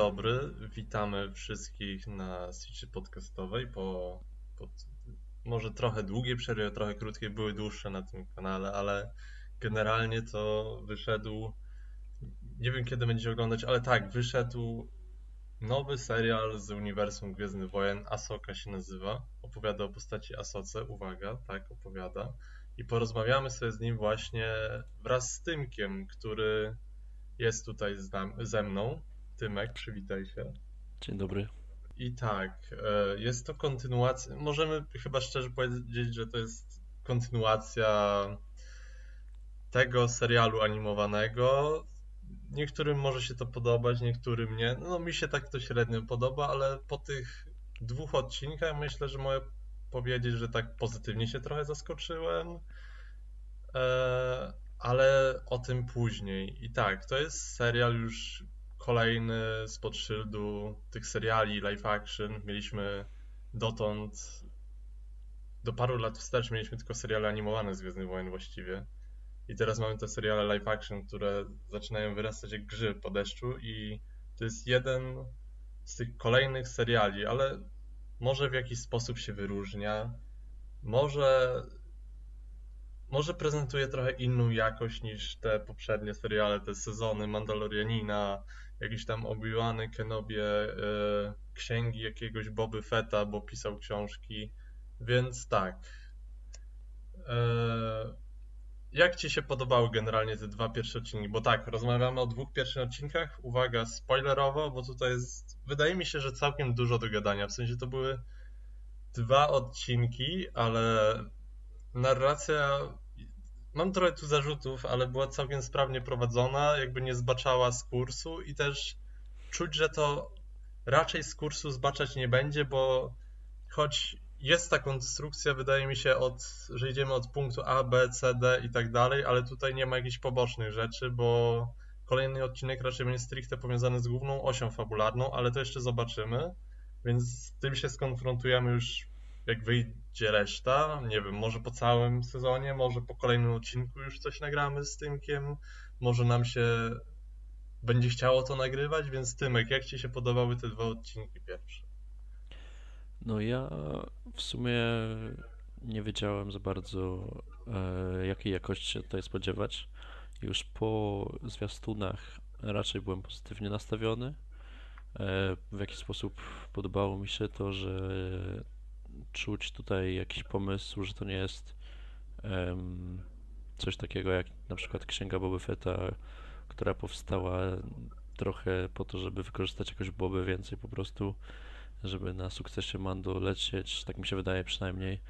dobry, witamy wszystkich na Switchy podcastowej po, po może trochę długiej przerwie, trochę krótkiej, były dłuższe na tym kanale, ale generalnie to wyszedł, nie wiem kiedy będziecie oglądać, ale tak, wyszedł nowy serial z uniwersum Gwiezdnych Wojen, Asoka się nazywa, opowiada o postaci Asoce, uwaga, tak, opowiada. I porozmawiamy sobie z nim właśnie wraz z Tymkiem, który jest tutaj ze mną. Tymek, przywitaj się. Dzień dobry. I tak, e, jest to kontynuacja. Możemy chyba szczerze powiedzieć, że to jest kontynuacja tego serialu animowanego. Niektórym może się to podobać, niektórym nie. No mi się tak to średnio podoba, ale po tych dwóch odcinkach myślę, że mogę powiedzieć, że tak pozytywnie się trochę zaskoczyłem. E, ale o tym później. I tak, to jest serial już kolejny spod szyldu tych seriali live action. Mieliśmy dotąd, do paru lat wstecz mieliśmy tylko seriale animowane z Gwiezdnych Wojen właściwie. I teraz mamy te seriale live action, które zaczynają wyrastać jak grzyb po deszczu i to jest jeden z tych kolejnych seriali, ale może w jakiś sposób się wyróżnia. Może może prezentuje trochę inną jakość niż te poprzednie seriale, te sezony Mandalorianina, jakieś tam Obi-Wany, Kenobie, księgi jakiegoś Boby Fetta, bo pisał książki, więc tak. E, jak Ci się podobały generalnie te dwa pierwsze odcinki? Bo tak, rozmawiamy o dwóch pierwszych odcinkach. Uwaga, spoilerowo, bo tutaj jest, wydaje mi się, że całkiem dużo do gadania. W sensie to były dwa odcinki, ale narracja mam trochę tu zarzutów, ale była całkiem sprawnie prowadzona, jakby nie zbaczała z kursu i też czuć, że to raczej z kursu zbaczać nie będzie, bo choć jest ta konstrukcja, wydaje mi się, od, że idziemy od punktu A, B, C, D i tak dalej, ale tutaj nie ma jakichś pobocznych rzeczy, bo kolejny odcinek raczej będzie stricte powiązany z główną osią fabularną, ale to jeszcze zobaczymy, więc z tym się skonfrontujemy już jak wyjdzie reszta, nie wiem, może po całym sezonie, może po kolejnym odcinku już coś nagramy z Tymkiem, może nam się będzie chciało to nagrywać, więc Tymek, jak Ci się podobały te dwa odcinki pierwsze? No ja w sumie nie wiedziałem za bardzo e, jakiej jakości się tutaj spodziewać. Już po zwiastunach raczej byłem pozytywnie nastawiony. E, w jakiś sposób podobało mi się to, że czuć tutaj jakiś pomysł, że to nie jest um, coś takiego jak na przykład Księga Boby Fetta, która powstała trochę po to, żeby wykorzystać jakoś Bobę więcej po prostu, żeby na sukcesie Mando lecieć, tak mi się wydaje przynajmniej.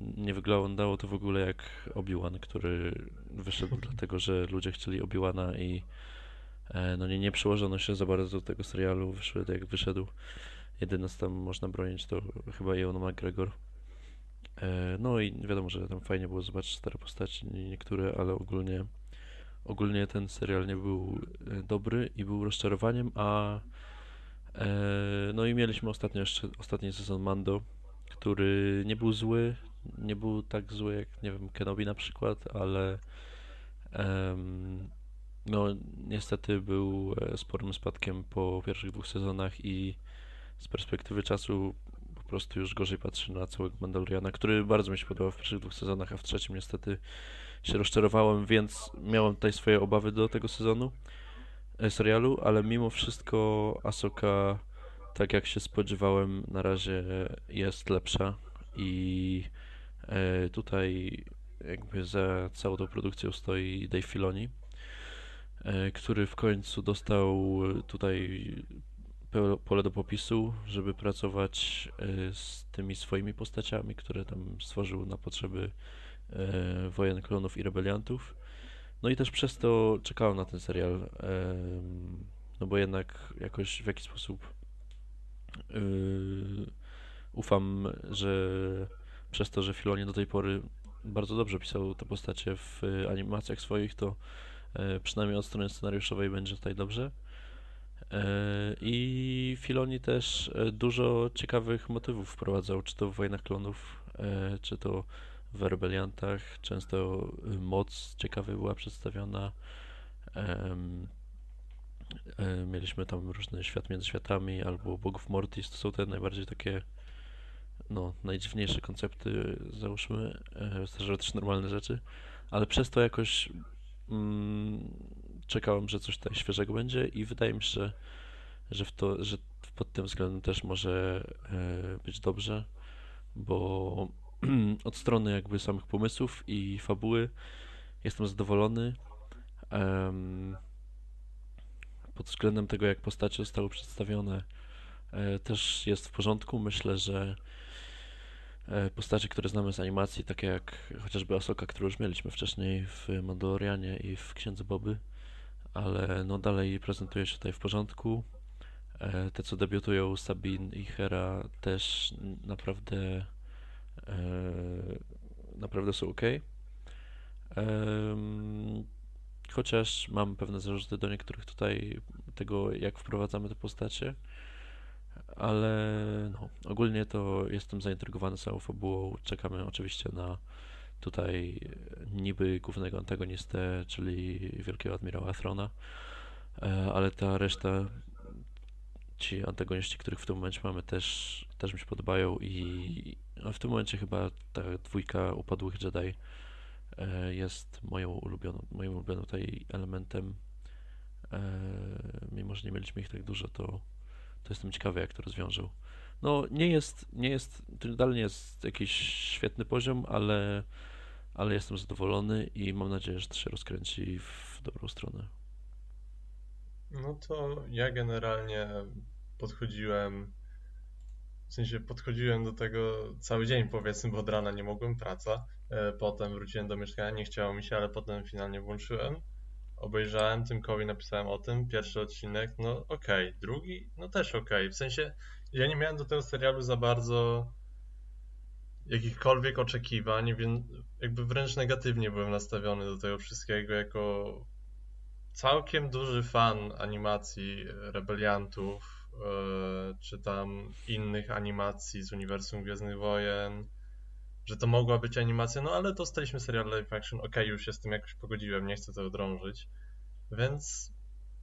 Nie wyglądało to w ogóle jak Obi-Wan, który wyszedł dlatego, że ludzie chcieli Obi-Wana i e, no nie, nie przyłożono się za bardzo do tego serialu, wyszedł jak wyszedł. Jedyne co tam można bronić to chyba Ewan McGregor. E, no i wiadomo, że tam fajnie było zobaczyć stare postaci, niektóre, ale ogólnie ogólnie ten serial nie był e, dobry i był rozczarowaniem, a e, no i mieliśmy ostatnio jeszcze ostatni sezon Mando, który nie był zły, nie był tak zły jak nie wiem Kenobi na przykład, ale no niestety był sporym spadkiem po pierwszych dwóch sezonach i z perspektywy czasu po prostu już gorzej patrzy na całego Mandaloriana, który bardzo mi się podobał w pierwszych dwóch sezonach, a w trzecim niestety się rozczarowałem, więc miałem tutaj swoje obawy do tego sezonu e, serialu, ale mimo wszystko Asoka, tak jak się spodziewałem, na razie jest lepsza i e, tutaj jakby za całą tą produkcją stoi Dave Filoni, e, który w końcu dostał tutaj pole do popisu, żeby pracować e, z tymi swoimi postaciami, które tam stworzył na potrzeby e, wojen klonów i rebeliantów. No i też przez to czekałem na ten serial, no bo jednak jakoś w jakiś sposób e, ufam, że przez to, że Filoni do tej pory bardzo dobrze pisał te postacie w animacjach swoich, to przynajmniej od strony scenariuszowej będzie tutaj dobrze. E, I Filoni też e, dużo ciekawych motywów wprowadzał, czy to w Wojnach Klonów, e, czy to w Rebeliantach. Często moc ciekawie była przedstawiona. Mieliśmy tam różny świat między światami albo bogów Mortis. To są te najbardziej takie no, najdziwniejsze koncepty, załóżmy. E, zdarzały też normalne rzeczy, ale przez to jakoś mm, czekałem, że coś tutaj świeżego będzie i wydaje mi się, że, w to, że pod tym względem też może e, być dobrze, bo od strony jakby samych pomysłów i fabuły jestem zadowolony. Pod względem tego, jak postacie zostały przedstawione, e, też jest w porządku. Myślę, że e, postacie, które znamy z animacji, takie jak chociażby Asoka, którą już mieliśmy wcześniej w Mandalorianie i w Księdze Boby, ale no dalej prezentuje się tutaj w porządku. E, te, co debiutują, Sabin i Hera, też naprawdę naprawdę są ok. Chociaż mam pewne zarzuty do niektórych tutaj tego, jak wprowadzamy te postacie. Ale no, ogólnie to jestem zaintrygowany całą fabułą. Czekamy oczywiście na tutaj niby głównego antagonistę, czyli wielkiego admirała Throna. E, ale ta reszta, ci antagoniści, których w tym momencie mamy, też, też mi się podobają i w tym momencie chyba ta dwójka upadłych Jedi E, jest moją ulubioną, moim ulubionym tutaj elementem. E, mimo, że nie mieliśmy ich tak dużo, to, to jestem ciekawy, jak to rozwiążą. No, nie jest, nie jest, to nadal nie jest jakiś świetny poziom, ale, ale jestem zadowolony i mam nadzieję, że to się rozkręci w dobrą stronę. No to ja generalnie podchodziłem, w sensie podchodziłem do tego cały dzień powiedzmy, bo od rana nie mogłem, praca. E, potem wróciłem do mieszkania, nie chciało mi się, ale potem finalnie włączyłem. Obejrzałem, Tymkowi napisałem o tym, pierwszy odcinek, no okej, okay. drugi, no też okej. Okay. W sensie, ja nie miałem do tego serialu za bardzo jakichkolwiek oczekiwań, więc jakby wręcz negatywnie byłem nastawiony do tego wszystkiego, jako całkiem duży fan animacji Rebeliantów, yy, czy tam innych animacji z uniwersum Gwiezdnych Wojen, że to mogła być animacja, no ale dostaliśmy serial live action, okej, okay, już się z tym jakoś pogodziłem, nie chcę tego drążyć. Więc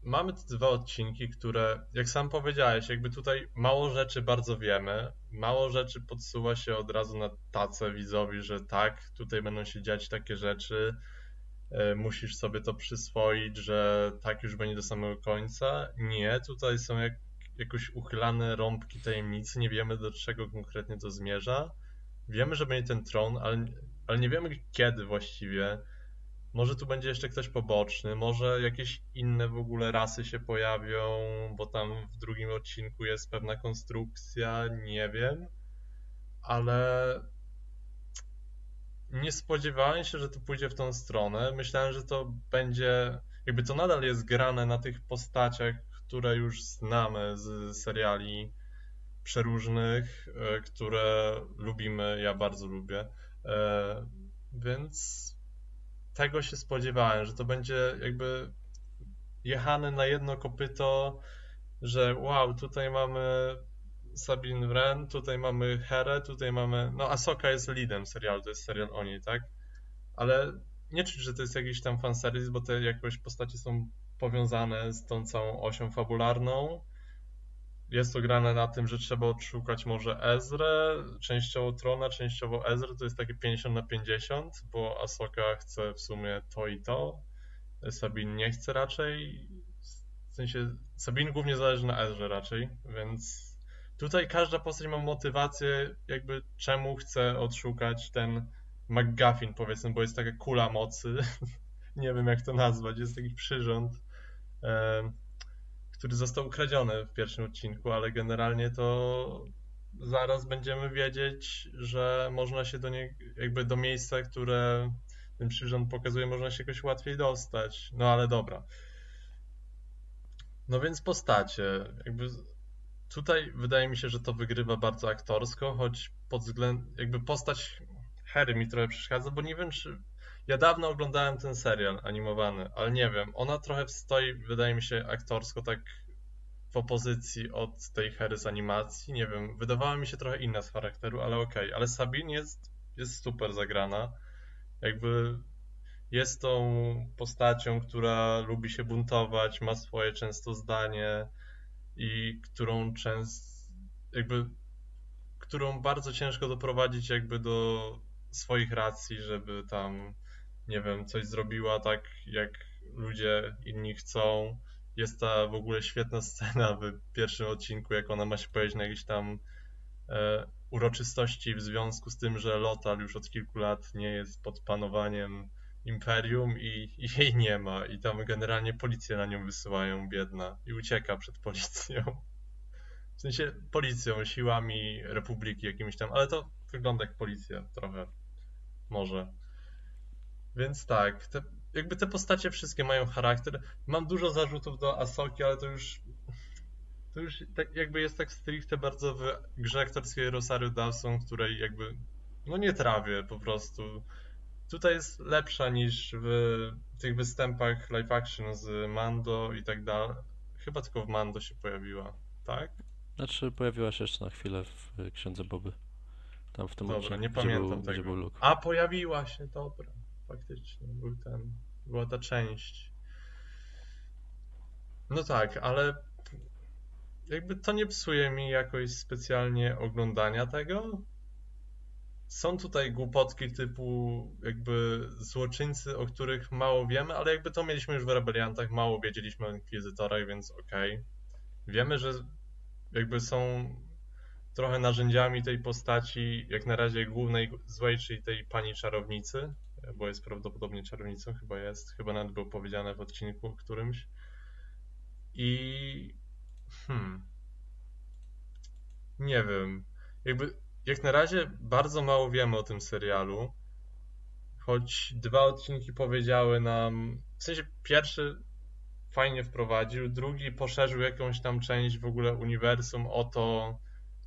mamy te dwa odcinki, które, jak sam powiedziałeś, jakby tutaj mało rzeczy bardzo wiemy, mało rzeczy podsuwa się od razu na tacę widzowi, że tak, tutaj będą się dziać takie rzeczy, e, musisz sobie to przyswoić, że tak już będzie do samego końca. Nie, tutaj są jak, jakoś uchylane rąbki tajemnicy, nie wiemy do czego konkretnie to zmierza Wiemy, że będzie ten tron, ale, ale nie wiemy kiedy właściwie. Może tu będzie jeszcze ktoś poboczny, może jakieś inne w ogóle rasy się pojawią, bo tam w drugim odcinku jest pewna konstrukcja, nie wiem. Ale nie spodziewałem się, że to pójdzie w tą stronę. Myślałem, że to będzie, jakby to nadal jest grane na tych postaciach, które już znamy z seriali przeróżnych, e, które lubimy, ja bardzo lubię. E, więc tego się spodziewałem, że to będzie jakby jechane na jedno kopyto, że wow, tutaj mamy Sabine Wren, tutaj mamy Herę, tutaj mamy... No Asoka jest leadem serialu, to jest serial o niej, tak? Ale nie czuć, że to jest jakiś tam fanserwis, bo te jakoś postacie są powiązane z tą całą osią fabularną jest to grane na tym, że trzeba odszukać może Ezrę, częściowo Trona, częściowo Ezrę, to jest takie 50 na 50, bo Asoka chce w sumie to i to, Sabin nie chce raczej, w sensie Sabin głównie zależy na Ezrze raczej, więc tutaj każda postać ma motywację jakby czemu chce odszukać ten McGuffin powiedzmy, bo jest taka kula mocy, nie wiem jak to nazwać, jest taki przyrząd, który został ukradziony w pierwszym odcinku, ale generalnie to zaraz będziemy wiedzieć, że można się do niej, jakby do miejsca, które ten przyrząd pokazuje, można się jakoś łatwiej dostać. No ale dobra. No więc postacie, jakby tutaj wydaje mi się, że to wygrywa bardzo aktorsko, choć pod względem, jakby postać Harry mi trochę przeszkadza, bo nie wiem, czy ja dawno oglądałem ten serial animowany, ale nie wiem, ona trochę stoi, wydaje mi się, aktorsko tak w opozycji od tej Hery z animacji. Nie wiem, wydawała mi się trochę inna z charakteru, ale okej. Okay. Ale Sabine jest, jest super zagrana. Jakby jest tą postacią, która lubi się buntować, ma swoje często zdanie i którą często jakby którą bardzo ciężko doprowadzić jakby do swoich racji, żeby tam nie wiem, coś zrobiła tak jak ludzie inni chcą. Jest ta w ogóle świetna scena w pierwszym odcinku, jak ona ma się pojawić na jakiejś tam e, uroczystości w związku z tym, że Lotal już od kilku lat nie jest pod panowaniem imperium i, i jej nie ma. I tam generalnie policję na nią wysyłają, biedna, i ucieka przed policją. W sensie policją, siłami republiki jakimiś tam, ale to wygląda jak policja trochę. Może. Więc tak, te, jakby te postacie wszystkie mają charakter. Mam dużo zarzutów do Asoki, ale to już to już tak jakby jest tak stricte bardzo w grze aktorskiej Rosario Dawson, której jakby no nie trawię po prostu. Tutaj jest lepsza niż w tych występach live action z Mando i tak dalej. Chyba tylko w Mando się pojawiła, tak? Znaczy pojawiła się jeszcze na chwilę w Księdze Boby. Tam w tym Dobra, odcinku, nie gdzie pamiętam był, tego. Gdzie był. A pojawiła się, dobra. Faktycznie, był ten, była ta część. No tak, ale jakby to nie psuje mi jakoś specjalnie oglądania tego. Są tutaj głupotki typu jakby złoczyńcy, o których mało wiemy, ale jakby to mieliśmy już w Rebeliantach, mało wiedzieliśmy o Inkwizytorach, więc okej. Okay. Wiemy, że jakby są trochę narzędziami tej postaci, jak na razie głównej złej, czyli tej pani czarownicy, bo jest prawdopodobnie czarownicą, chyba jest, chyba nawet było powiedziane w odcinku którymś. I hmm, nie wiem, jakby jak na razie bardzo mało wiemy o tym serialu, choć dwa odcinki powiedziały nam, w sensie pierwszy fajnie wprowadził, drugi poszerzył jakąś tam część w ogóle uniwersum o to,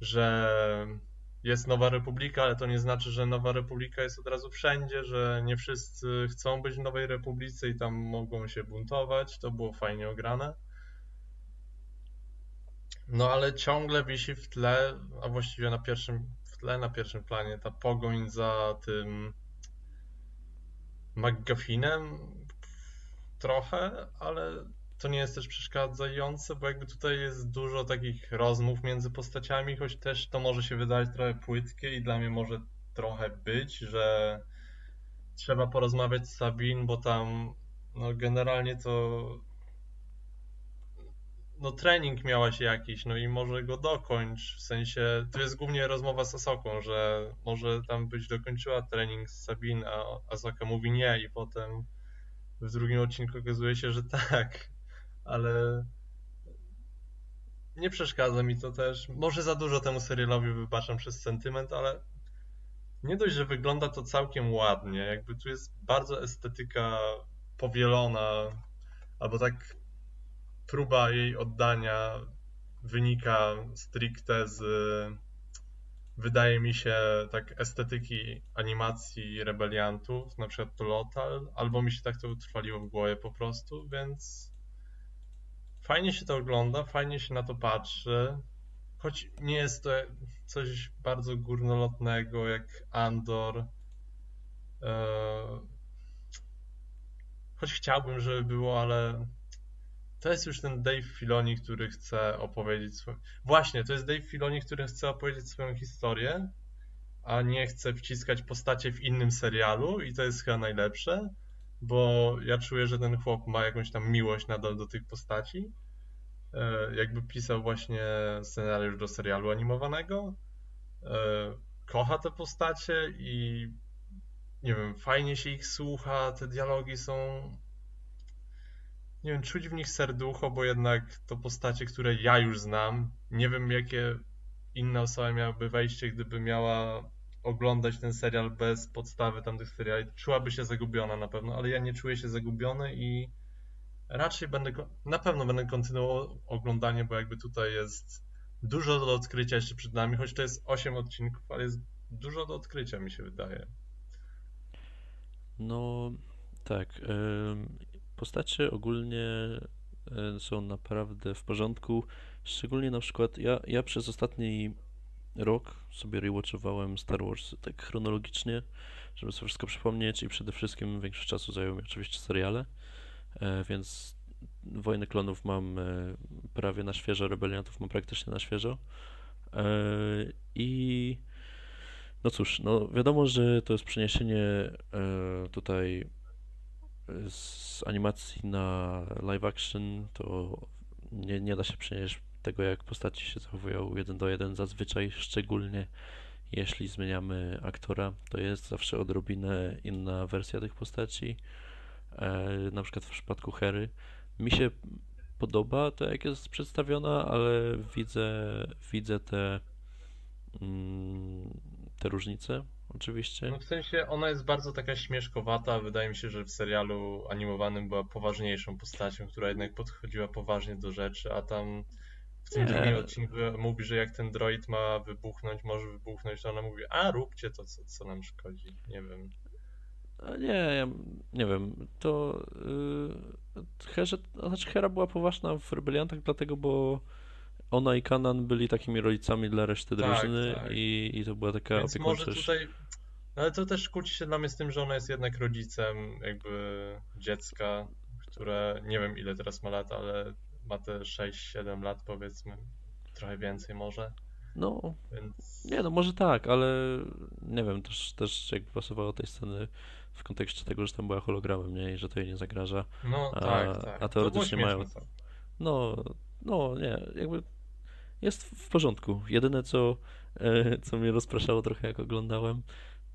że jest Nowa Republika, ale to nie znaczy, że Nowa Republika jest od razu wszędzie, że nie wszyscy chcą być w Nowej Republice i tam mogą się buntować. To było fajnie ograne. No ale ciągle wisi w tle, a właściwie na pierwszym, w tle, na pierwszym planie ta pogoń za tym McGuffinem trochę, ale to nie jest też przeszkadzające, bo jakby tutaj jest dużo takich rozmów między postaciami, choć też to może się wydać trochę płytkie i dla mnie może trochę być, że trzeba porozmawiać z Sabin, bo tam no generalnie to no trening miałaś jakiś, no i może go dokończ, w sensie to jest głównie rozmowa z Asoką, że może tam być dokończyła trening z Sabin, a Asoka mówi nie i potem w drugim odcinku okazuje się, że tak ale nie przeszkadza mi to też. Może za dużo temu serialowi wybaczam przez sentyment, ale nie dość, że wygląda to całkiem ładnie, jakby tu jest bardzo estetyka powielona, albo tak próba jej oddania wynika stricte z wydaje mi się tak estetyki animacji rebeliantów, na przykład Lotal, albo mi się tak to utrwaliło w głowie po prostu, więc Fajnie się to ogląda, fajnie się na to patrzy, choć nie jest to coś bardzo górnolotnego jak Andor. E, choć chciałbym, żeby było, ale to jest już ten Dave Filoni, który chce opowiedzieć swoją... Właśnie, to jest Dave Filoni, który chce opowiedzieć swoją historię, a nie chce wciskać postacie w innym serialu i to jest chyba najlepsze bo ja czuję, że ten chłop ma jakąś tam miłość nadal do tych postaci. E, jakby pisał właśnie scenariusz do serialu animowanego. E, kocha te postacie i nie wiem, fajnie się ich słucha, te dialogi są nie wiem, czuć w nich serducho, bo jednak to postacie, które ja już znam. Nie wiem, jakie inne osoby miałyby wejście, gdyby miała oglądać ten serial bez podstawy tamtych seriali, czułaby się zagubiona na pewno, ale ja nie czuję się zagubiony i raczej będę, na pewno będę kontynuował oglądanie, bo jakby tutaj jest dużo do odkrycia jeszcze przed nami, choć to jest 8 odcinków, ale jest dużo do odkrycia mi się wydaje. No tak, postacie ogólnie są naprawdę w porządku, szczególnie na przykład ja, ja przez ostatni rok sobie rewatchowałem Star Wars tak chronologicznie. żeby sobie wszystko przypomnieć i przede wszystkim większość czasu zajęły mi oczywiście seriale, e, więc Wojny Klonów mam e, prawie na świeżo, Rebeliantów mam praktycznie na świeżo e, i no cóż, no wiadomo, że to jest przeniesienie tutaj z animacji na live action, to nie, nie da się przenieść tego, jak postaci się zachowują jeden do jeden zazwyczaj, szczególnie jeśli zmieniamy aktora, to jest zawsze odrobinę inna wersja tych postaci. E, na przykład w przypadku Hery. Mi się podoba to, jak jest przedstawiona, ale widzę, widzę te, mm, te różnice oczywiście. No w sensie ona jest bardzo taka śmieszkowata. Wydaje mi się, że w serialu animowanym była poważniejszą postacią, która jednak podchodziła poważnie do rzeczy, a tam w tym nie. drugim odcinku mówi, że jak ten droid ma wybuchnąć, może wybuchnąć, to ona mówi, a róbcie to, co, co nam szkodzi. Nie wiem. Nie, ja nie wiem. To yy, Herze, znaczy Hera była poważna w Rebeliantach, dlatego, bo ona i Kanan byli takimi rodzicami dla reszty tak, drużyny tak. I, i to była taka Więc może tutaj no ale to też kłóci się dla mnie z tym, że ona jest jednak rodzicem jakby dziecka, które nie wiem ile teraz ma lat, ale ma te 6-7 lat powiedzmy, trochę więcej może. No, Więc... nie no może tak, ale nie wiem, też, też jakby pasowało tej sceny w kontekście tego, że tam była hologramem, nie? I że to jej nie zagraża. No a, tak, tak. A teoretycznie mają... No, no nie, jakby jest w porządku. Jedyne co, e, co mnie rozpraszało trochę jak oglądałem,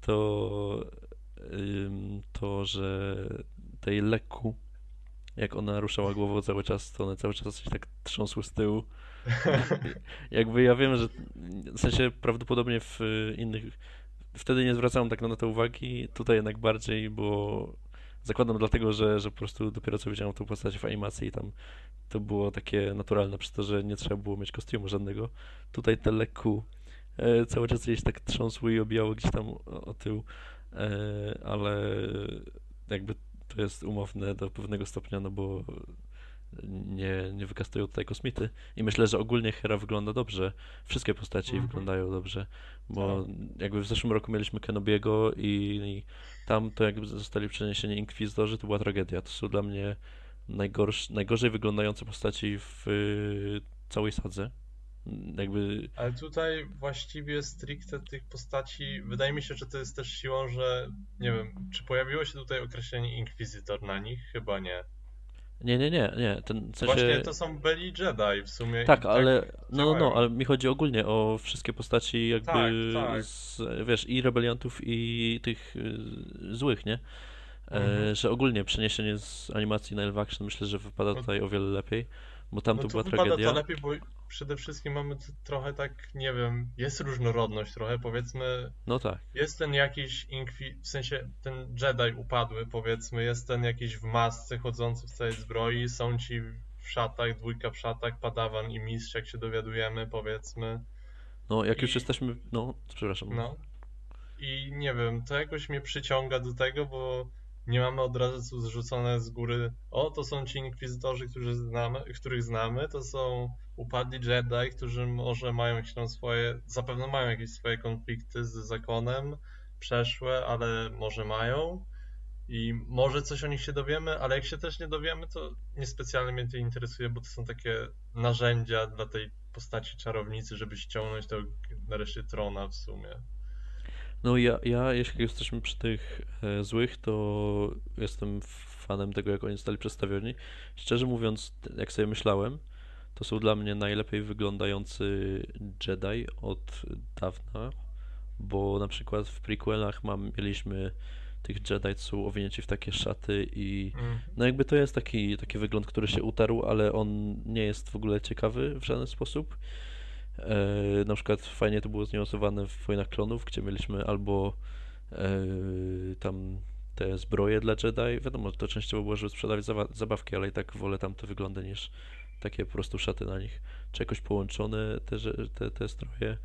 to to, że tej lekku, jak ona ruszała głową cały czas, to one cały czas się tak trząsły z tyłu. Jakby ja wiem, że w sensie prawdopodobnie w innych wtedy nie zwracałem tak na to uwagi, tutaj jednak bardziej, bo zakładam dlatego, że, że po prostu dopiero co widziałem tą postać w animacji i tam to było takie naturalne przez to, że nie trzeba było mieć kostiumu żadnego. Tutaj te lekku E, cały czas gdzieś tak trząsły i obijały gdzieś tam o, tył, e, ale jakby to jest umowne do pewnego stopnia, no bo nie, nie wykastują tutaj kosmity. I myślę, że ogólnie Hera wygląda dobrze. Wszystkie postaci mhm. wyglądają dobrze, bo tak. jakby w zeszłym roku mieliśmy Kenobiego i, i, tam to jakby zostali przeniesieni Inkwizytorzy, to była tragedia. To są dla mnie najgorsz, najgorzej wyglądające postaci w y, całej sadze jakby... Ale tutaj właściwie stricte tych postaci, wydaje mi się, że to jest też siłą, że nie wiem, czy pojawiło się tutaj określenie Inkwizytor na nich? Chyba nie. Nie, nie, nie, nie. Ten, w sensie... Właśnie to są byli Jedi w sumie. Tak, ale tak no, no, no, ale mi chodzi ogólnie o wszystkie postaci jakby tak, tak. Z, wiesz, i rebeliantów i tych y, złych, nie? E, mhm. że ogólnie przeniesienie z animacji na live action myślę, że wypada no tutaj o wiele lepiej, bo tam no to była tragedia. to lepiej, bo przede wszystkim mamy trochę tak, nie wiem, jest różnorodność trochę, powiedzmy. No tak. Jest ten jakiś inkwi, w sensie ten Jedi upadły, powiedzmy, jest ten jakiś w masce chodzący w całej zbroi, są ci w szatach, dwójka w szatach, padawan i mistrz, jak się dowiadujemy, powiedzmy. No, jak I... już jesteśmy, no, przepraszam. No. I nie wiem, to jakoś mnie przyciąga do tego, bo nie mamy od razu zrzucone z góry, o, to są ci inkwizytorzy, którzy znamy, których znamy, to są upadli Jedi, którzy może mają jakieś tam swoje, zapewne mają jakieś swoje konflikty z zakonem przeszłe, ale może mają i może coś o nich się dowiemy, ale jak się też nie dowiemy, to niespecjalnie mnie to interesuje, bo to są takie narzędzia dla tej postaci czarownicy, żeby ściągnąć tego nareszcie trona w sumie. No ja, ja jeśli jesteśmy przy tych e, złych, to jestem fanem tego, jak oni zostali przedstawieni. Szczerze mówiąc, jak sobie myślałem, to są dla mnie najlepiej wyglądający Jedi od dawna, bo na przykład w prequelach mam, mieliśmy tych Jedi, co są owinięci w takie szaty i mm. no jakby to jest taki, taki wygląd, który się utarł, ale on nie jest w ogóle ciekawy w żaden sposób. E, na przykład fajnie to było zniuansowane w Wojnach Klonów, gdzie mieliśmy albo e, tam te zbroje dla Jedi. Wiadomo, to częściowo było, żeby sprzedawać zabawki, ale i tak wolę tam te wyglądy niż takie po prostu szaty na nich, czy jakoś połączone te, te, te stroje.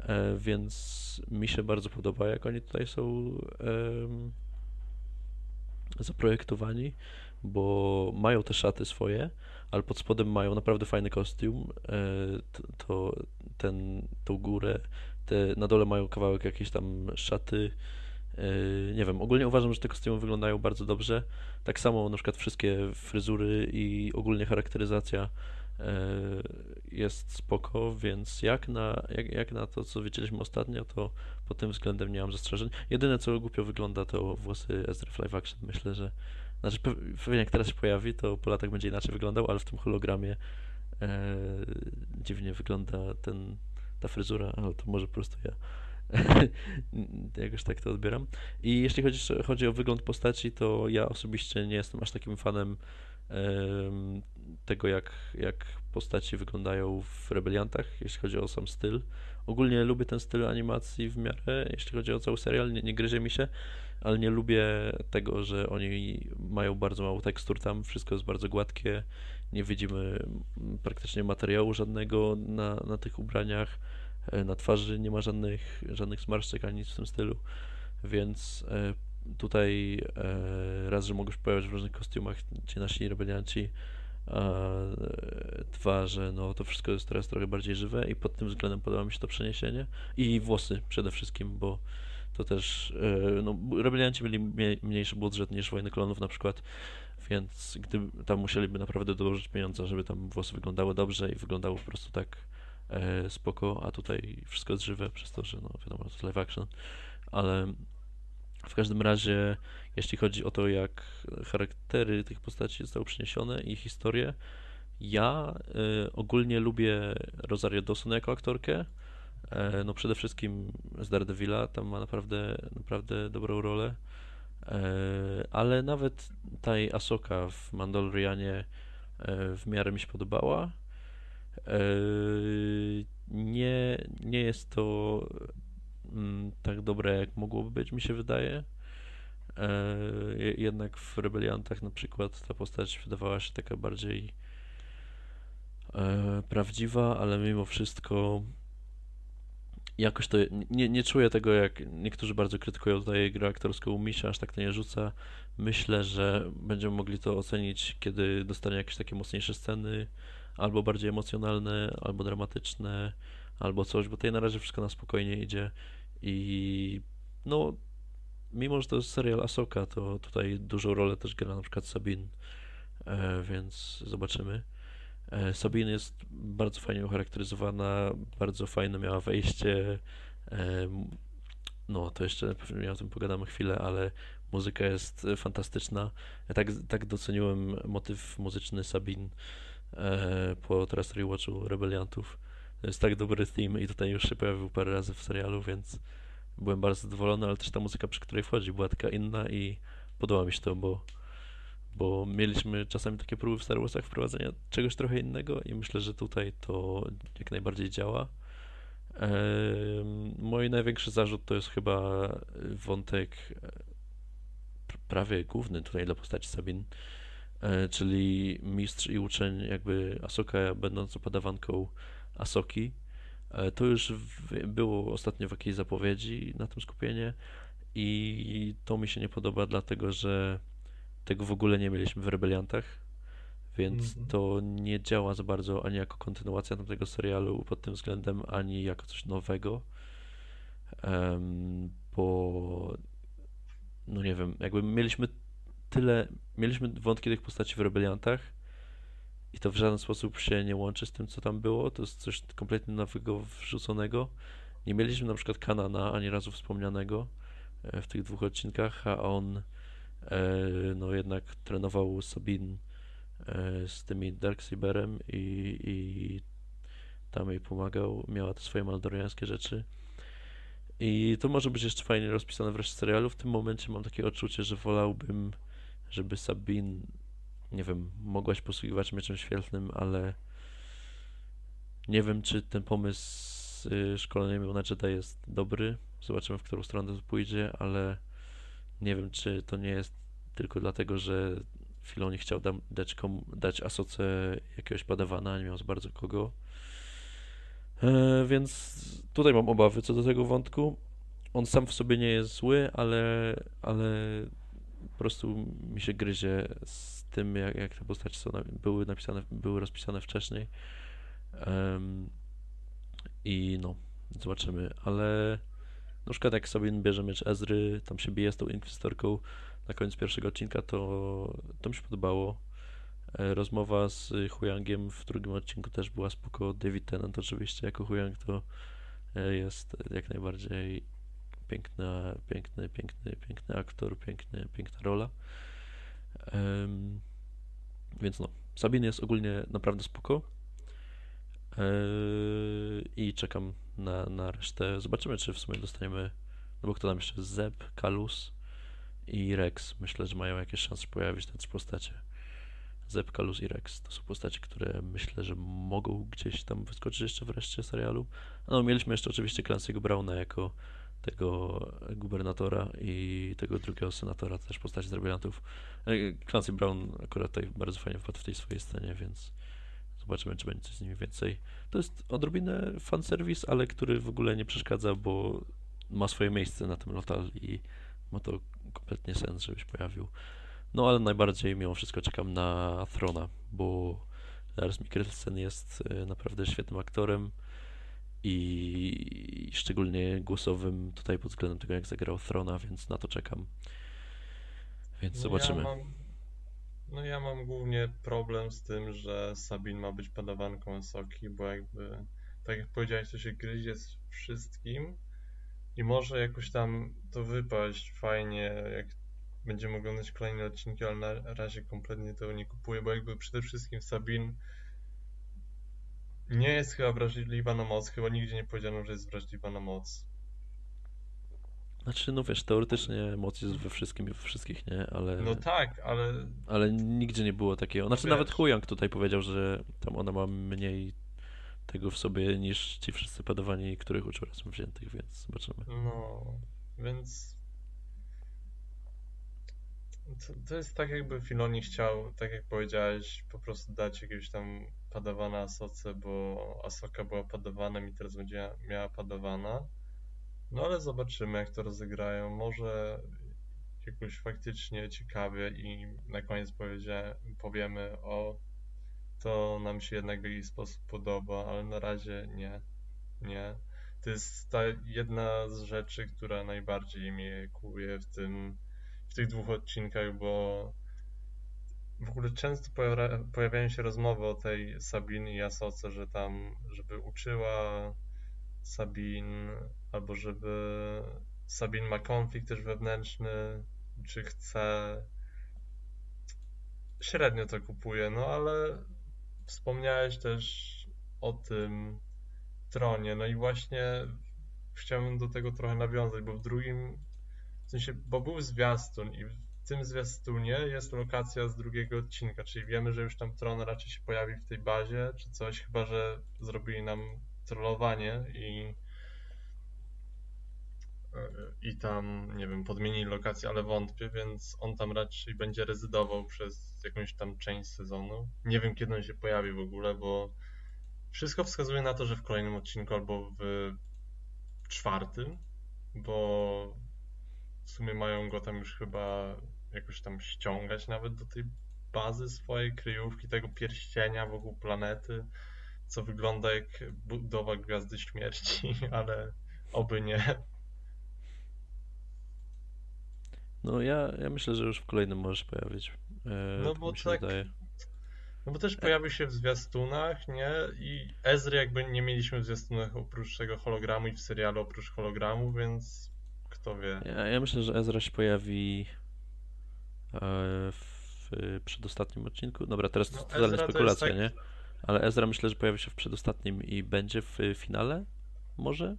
E, więc mi się bardzo podoba, jak oni tutaj są zaprojektowani, bo mają te szaty swoje, ale pod spodem mają naprawdę fajny kostium. E, to, ten, tą górę, te, na dole mają kawałek jakiejś tam szaty Yy, nie wiem, ogólnie uważam, że te kostiumy wyglądają bardzo dobrze. Tak samo na przykład wszystkie fryzury i ogólnie charakteryzacja yy, jest spoko, więc jak na, jak, jak na to, co widzieliśmy ostatnio, to pod tym względem nie mam zastrzeżeń. Jedyne, co głupio wygląda, to włosy Ezra live action. Myślę, że znaczy pewnie jak teraz się pojawi, to po latach będzie inaczej wyglądał, ale w tym hologramie e, dziwnie wygląda ten, ta fryzura, ale to może po prostu ja jakoś tak to odbieram. I jeśli chodzi, chodzi o wygląd postaci, to ja osobiście nie jestem aż takim fanem tego, jak, jak postaci wyglądają w Rebeliantach, jeśli chodzi o sam styl. Ogólnie lubię ten styl animacji w miarę, jeśli chodzi o cały serial, nie, nie gryzie mi się, ale nie lubię tego, że oni mają bardzo mało tekstur. Tam, wszystko jest bardzo gładkie, nie widzimy praktycznie materiału żadnego na, na tych ubraniach, e, na twarzy nie ma żadnych, żadnych zmarszczek ani nic w tym stylu, więc e, tutaj e, raz, że mogą się pojawiać w różnych kostiumach ci nasi rebelianci, a dwa, że no to wszystko jest teraz trochę bardziej żywe i pod tym względem podoba mi się to przeniesienie. I włosy przede wszystkim, bo to też, no, rebelianci mieli mniejszy budżet niż Wojny Klonów na przykład, więc gdy tam musieliby naprawdę dołożyć pieniądze, żeby tam włosy wyglądały dobrze i wyglądało po prostu tak e, spoko, a tutaj wszystko jest żywe przez to, że no wiadomo, to jest live action, ale w każdym razie, jeśli chodzi o to, jak charaktery tych postaci zostały przeniesione i historię, ja y, ogólnie lubię Rosario Dawson jako aktorkę. E, no przede wszystkim z Daredevila, tam ma naprawdę, naprawdę dobrą rolę. E, ale nawet taj Asoka w Mandalorianie e, w miarę mi się podobała. Nie, nie jest to mm, tak dobre, jak mogłoby być, mi się wydaje. Jednak w Rebeliantach na przykład ta postać wydawała się taka bardziej prawdziwa, ale mimo wszystko jakoś to nie, nie czuję tego, jak niektórzy bardzo krytykują tutaj grę aktorską u Misia, aż tak to nie rzuca. Myślę, że będziemy mogli to ocenić, kiedy dostanie jakieś takie mocniejsze sceny, albo bardziej emocjonalne, albo dramatyczne, albo coś, bo tutaj na razie wszystko na spokojnie idzie i no, mimo, że to jest serial Asoka, to tutaj dużą rolę też gra na przykład Sabin, e, więc zobaczymy. E, Sabine jest bardzo fajnie ucharakteryzowana, bardzo fajne miała wejście. E, no, to jeszcze pewnie o tym pogadamy chwilę, ale muzyka jest fantastyczna. Ja tak, tak doceniłem motyw muzyczny Sabin e, po teraz rewatchu Rebeliantów. To jest tak dobry theme i tutaj już się pojawił parę razy w serialu, więc byłem bardzo zadowolony, ale też ta muzyka, przy której wchodzi, była taka inna i podoba mi się to, bo bo mieliśmy czasami takie próby w Star Warsach wprowadzenia czegoś trochę innego i myślę, że tutaj to jak najbardziej działa. Mój największy zarzut to jest chyba wątek e, prawie główny tutaj dla postaci Sabin, e, czyli mistrz i uczeń jakby Asoka będąc opadawanką Asoki. E, to już było ostatnio w jakiejś zapowiedzi na tym skupienie i to mi się nie podoba, dlatego że tego w ogóle nie mieliśmy w Rebeliantach, więc mm -hmm. to nie działa za bardzo ani jako kontynuacja tego serialu pod tym względem, ani jako coś nowego, um, bo no nie wiem, jakby mieliśmy tyle, mieliśmy wątki tych postaci w Rebeliantach i to w żaden sposób się nie łączy z tym, co tam było, to jest coś kompletnie nowego wrzuconego. Nie mieliśmy na przykład Kanana ani razu wspomnianego e, w tych dwóch odcinkach, a on no jednak trenował Sabin e, z tymi Darksaberem i, i tam jej pomagał, miała te swoje maldoriańskie rzeczy. I to może być jeszcze fajnie rozpisane wreszcie serialu. W tym momencie mam takie odczucie, że wolałbym, żeby Sabin, nie wiem, mogłaś posługiwać mieczem świetlnym, ale nie wiem, czy ten pomysł y, szkolenia na Jedi jest dobry. Zobaczymy, w którą stronę to pójdzie, ale nie wiem, czy to nie jest tylko dlatego, że Filoni chciał dać, dać Asoce jakiegoś padawana, nie miał za bardzo kogo. E, więc tutaj mam obawy co do tego wątku. On sam w sobie nie jest zły, ale, ale po prostu mi się gryzie z tym, jak, jak te postacie są, były napisane, były rozpisane wcześniej. Um, I no, zobaczymy, ale Na przykład jak Sabin bierze miecz Ezry, tam się bije z tą Inkwizytorką na koniec pierwszego odcinka, to, to mi się podobało. E, rozmowa z Huyangiem w drugim odcinku też była spoko. David Tennant oczywiście jako Huyang to e, jest jak najbardziej piękna, piękny, piękny, piękny aktor, piękny, piękna rola. Um, więc no, Sabin jest ogólnie naprawdę spoko. Yy, I czekam na, na resztę. Zobaczymy, czy w sumie dostaniemy. No bo kto tam jeszcze? Zeb, Kalus i Rex. Myślę, że mają jakieś szanse pojawić te trzy postacie. Zeb, Kalus i Rex to są postacie, które myślę, że mogą gdzieś tam wyskoczyć jeszcze wreszcie serialu. No, mieliśmy jeszcze oczywiście Clancy'ego Browna jako tego gubernatora i tego drugiego senatora, też postaci z rebeliantów. E, Clancy Brown akurat tutaj bardzo fajnie wpadł w tej swojej scenie, więc zobaczymy, czy będzie coś z nimi więcej. To jest odrobinę fanserwis, ale który w ogóle nie przeszkadza, bo ma swoje miejsce na tym lotal i ma to kompletnie sens, żebyś pojawił. No ale najbardziej mimo wszystko czekam na Throna, bo Lars Mikkelsen jest e, naprawdę świetnym aktorem i szczególnie głosowym tutaj pod względem tego, jak zagrał Throna, więc na to czekam. Więc no zobaczymy. Ja mam, no ja mam głównie problem z tym, że Sabin ma być padawanką Soki, bo jakby, tak jak powiedziałeś, to się gryzie z wszystkim i może jakoś tam to wypaść fajnie, jak będziemy oglądać kolejne odcinki, ale na razie kompletnie tego nie kupuję, bo jakby przede wszystkim Sabin nie jest chyba wrażliwa na moc, chyba nigdzie nie powiedziano, że jest wrażliwa na moc. Znaczy, no wiesz, teoretycznie moc jest we wszystkim i we wszystkich, nie? Ale... No tak, ale... Ale nigdzie nie było takiego. Znaczy, wiesz. nawet Huyang tutaj powiedział, że tam ona ma mniej tego w sobie niż ci wszyscy padowani, których uczył razem wziętych, więc zobaczymy. No, więc... To, to jest tak jakby Filoni chciał, tak jak powiedziałeś, po prostu dać jakiegoś tam padawana Asoce, bo Asoka była padawanem i teraz będzie miała padawana. No ale zobaczymy, jak to rozegrają. Może jakoś faktycznie ciekawie i na koniec powiemy o to nam się jednak w jakiś sposób podoba, ale na razie nie. Nie. To jest ta jedna z rzeczy, która najbardziej mnie kłuje w tym, w tych dwóch odcinkach, bo w ogóle często pojawiają się rozmowy o tej Sabin i Asoce, że tam, żeby uczyła Sabin, albo żeby Sabin ma konflikt też wewnętrzny, czy chce. Średnio to kupuje, no ale wspomniałeś też o tym tronie, no i właśnie chciałbym do tego trochę nawiązać, bo w drugim, w sensie, bo był zwiastun i w tym zwiastunie jest lokacja z drugiego odcinka, czyli wiemy, że już tam Tron raczej się pojawi w tej bazie, czy coś, chyba że zrobili nam trollowanie i i tam, nie wiem, podmienili lokację, ale wątpię, więc on tam raczej będzie rezydował przez jakąś tam część sezonu. Nie wiem, kiedy on się pojawi w ogóle, bo wszystko wskazuje na to, że w kolejnym odcinku albo w czwartym, bo w sumie mają go tam już chyba jakoś tam ściągać nawet do tej bazy swojej kryjówki, tego pierścienia wokół planety, co wygląda jak budowa Gwiazdy Śmierci, ale oby nie. No ja, ja myślę, że już w kolejnym możesz pojawić. E, no bo tak. Wydaje. No bo też pojawił się w zwiastunach, nie? I Ezry jakby nie mieliśmy w zwiastunach oprócz tego hologramu i w serialu oprócz hologramu, więc kto wie. Ja, ja myślę, że Ezra się pojawi e, w przedostatnim odcinku. Dobra, teraz no, totalna spekulacja, tak... nie? Ale Ezra myślę, że pojawi się w przedostatnim i będzie w finale? Może?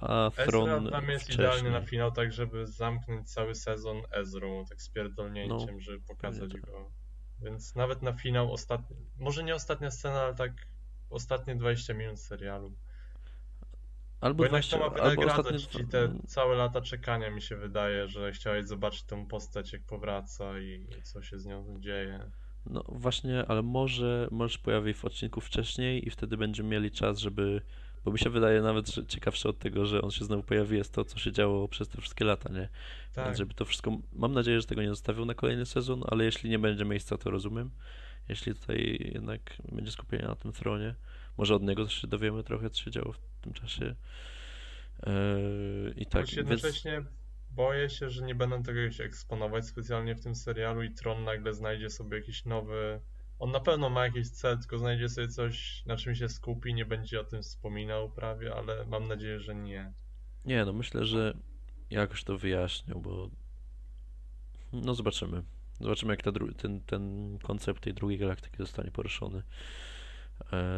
A Ezra tam jest wcześniej. idealnie na finał, tak żeby zamknąć cały sezon Ezrą, tak z pierdolnięciem, no, żeby pokazać go. Więc nawet na finał ostatni, może nie ostatnia scena, ale tak ostatnie 20 minut serialu. Albo Bo 20, to ma wynagradzać ostatnie... ci te całe lata czekania mi się wydaje, że chciałeś zobaczyć tą postać jak powraca i co się z nią dzieje. No właśnie, ale może możesz pojawić w odcinku wcześniej i wtedy będziemy mieli czas, żeby bo mi się wydaje nawet, że ciekawsze od tego, że on się znowu pojawi, jest to, co się działo przez te wszystkie lata, nie? Tak. Więc żeby to wszystko. Mam nadzieję, że tego nie zostawią na kolejny sezon, ale jeśli nie będzie miejsca, to rozumiem. Jeśli tutaj jednak będzie skupienie na tym tronie, może od niego też się dowiemy trochę, co się działo w tym czasie. Yy, I tak, Choć jednocześnie więc... boję się, że nie będą tego się eksponować specjalnie w tym serialu i Tron nagle znajdzie sobie jakiś nowy... On na pewno ma jakiś cel, tylko znajdzie sobie coś, na czym się skupi, nie będzie o tym wspominał prawie, ale mam nadzieję, że nie. Nie, no myślę, że jakoś to wyjaśnił, bo no zobaczymy. Zobaczymy, jak ta ten, ten koncept tej drugiej galaktyki zostanie poruszony.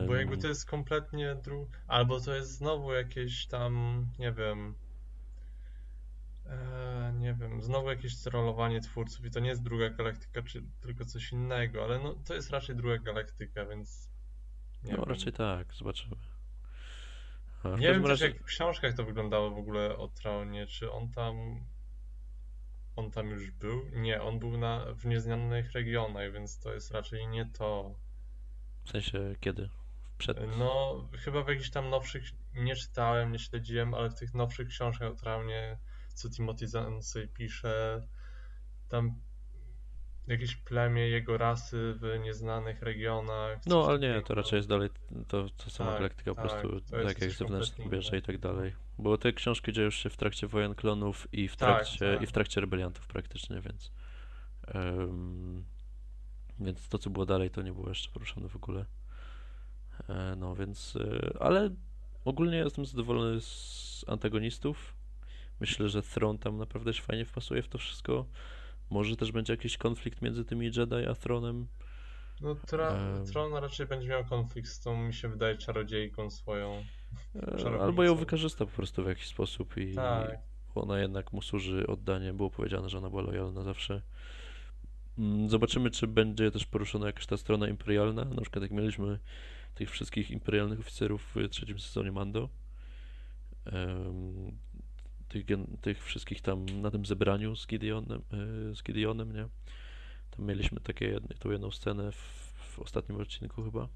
Bo jakby to jest kompletnie dru... Albo to jest znowu jakieś tam, nie wiem... E, nie wiem, znowu jakieś trollowanie twórców i to nie jest druga galaktyka, czy tylko coś innego, ale no to jest raczej druga galaktyka, więc... no wiem. raczej tak, zobaczymy. nie wiem razie... też jak w książkach to wyglądało w ogóle o Traunie, czy on tam on tam już był? Nie, on był na, w nieznanych regionach, więc to jest raczej nie to. W sensie kiedy? Przed... No, chyba w jakichś tam nowszych, nie czytałem, nie śledziłem, ale w tych nowszych książkach o Traunie, co Timothy sobie pisze, tam jakieś plemię jego rasy w nieznanych regionach. No, ale nie, to raczej jest dalej to, to sama tak, galaktyka tak, po prostu, tak jak zewnętrzne wieże i tak dalej. Bo te książki dzieją się w trakcie wojen klonów i w tak, trakcie, tak, i w trakcie rebeliantów praktycznie, więc um, więc to, co było dalej, to nie było jeszcze poruszone w ogóle. E, no, więc, e, ale ogólnie jestem zadowolony z antagonistów. Myślę, że Throne tam naprawdę się fajnie wpasuje w to wszystko. Może też będzie jakiś konflikt między tymi Jedi a Thronem. No, tra- Tron raczej będzie miał konflikt z tą, mi się wydaje, czarodziejką swoją. E, albo ją wykorzysta po prostu w jakiś sposób i tak. ona jednak mu służy oddanie. Było powiedziane, że ona była lojalna zawsze. Mm, zobaczymy, czy będzie też poruszona jakaś ta strona imperialna. Na przykład jak mieliśmy tych wszystkich imperialnych oficerów w trzecim sezonie Mando tych, tych wszystkich tam na tym zebraniu z Gideonem, e, z Gideonem, nie? Tam mieliśmy takie, tą jedną scenę w, w ostatnim odcinku chyba.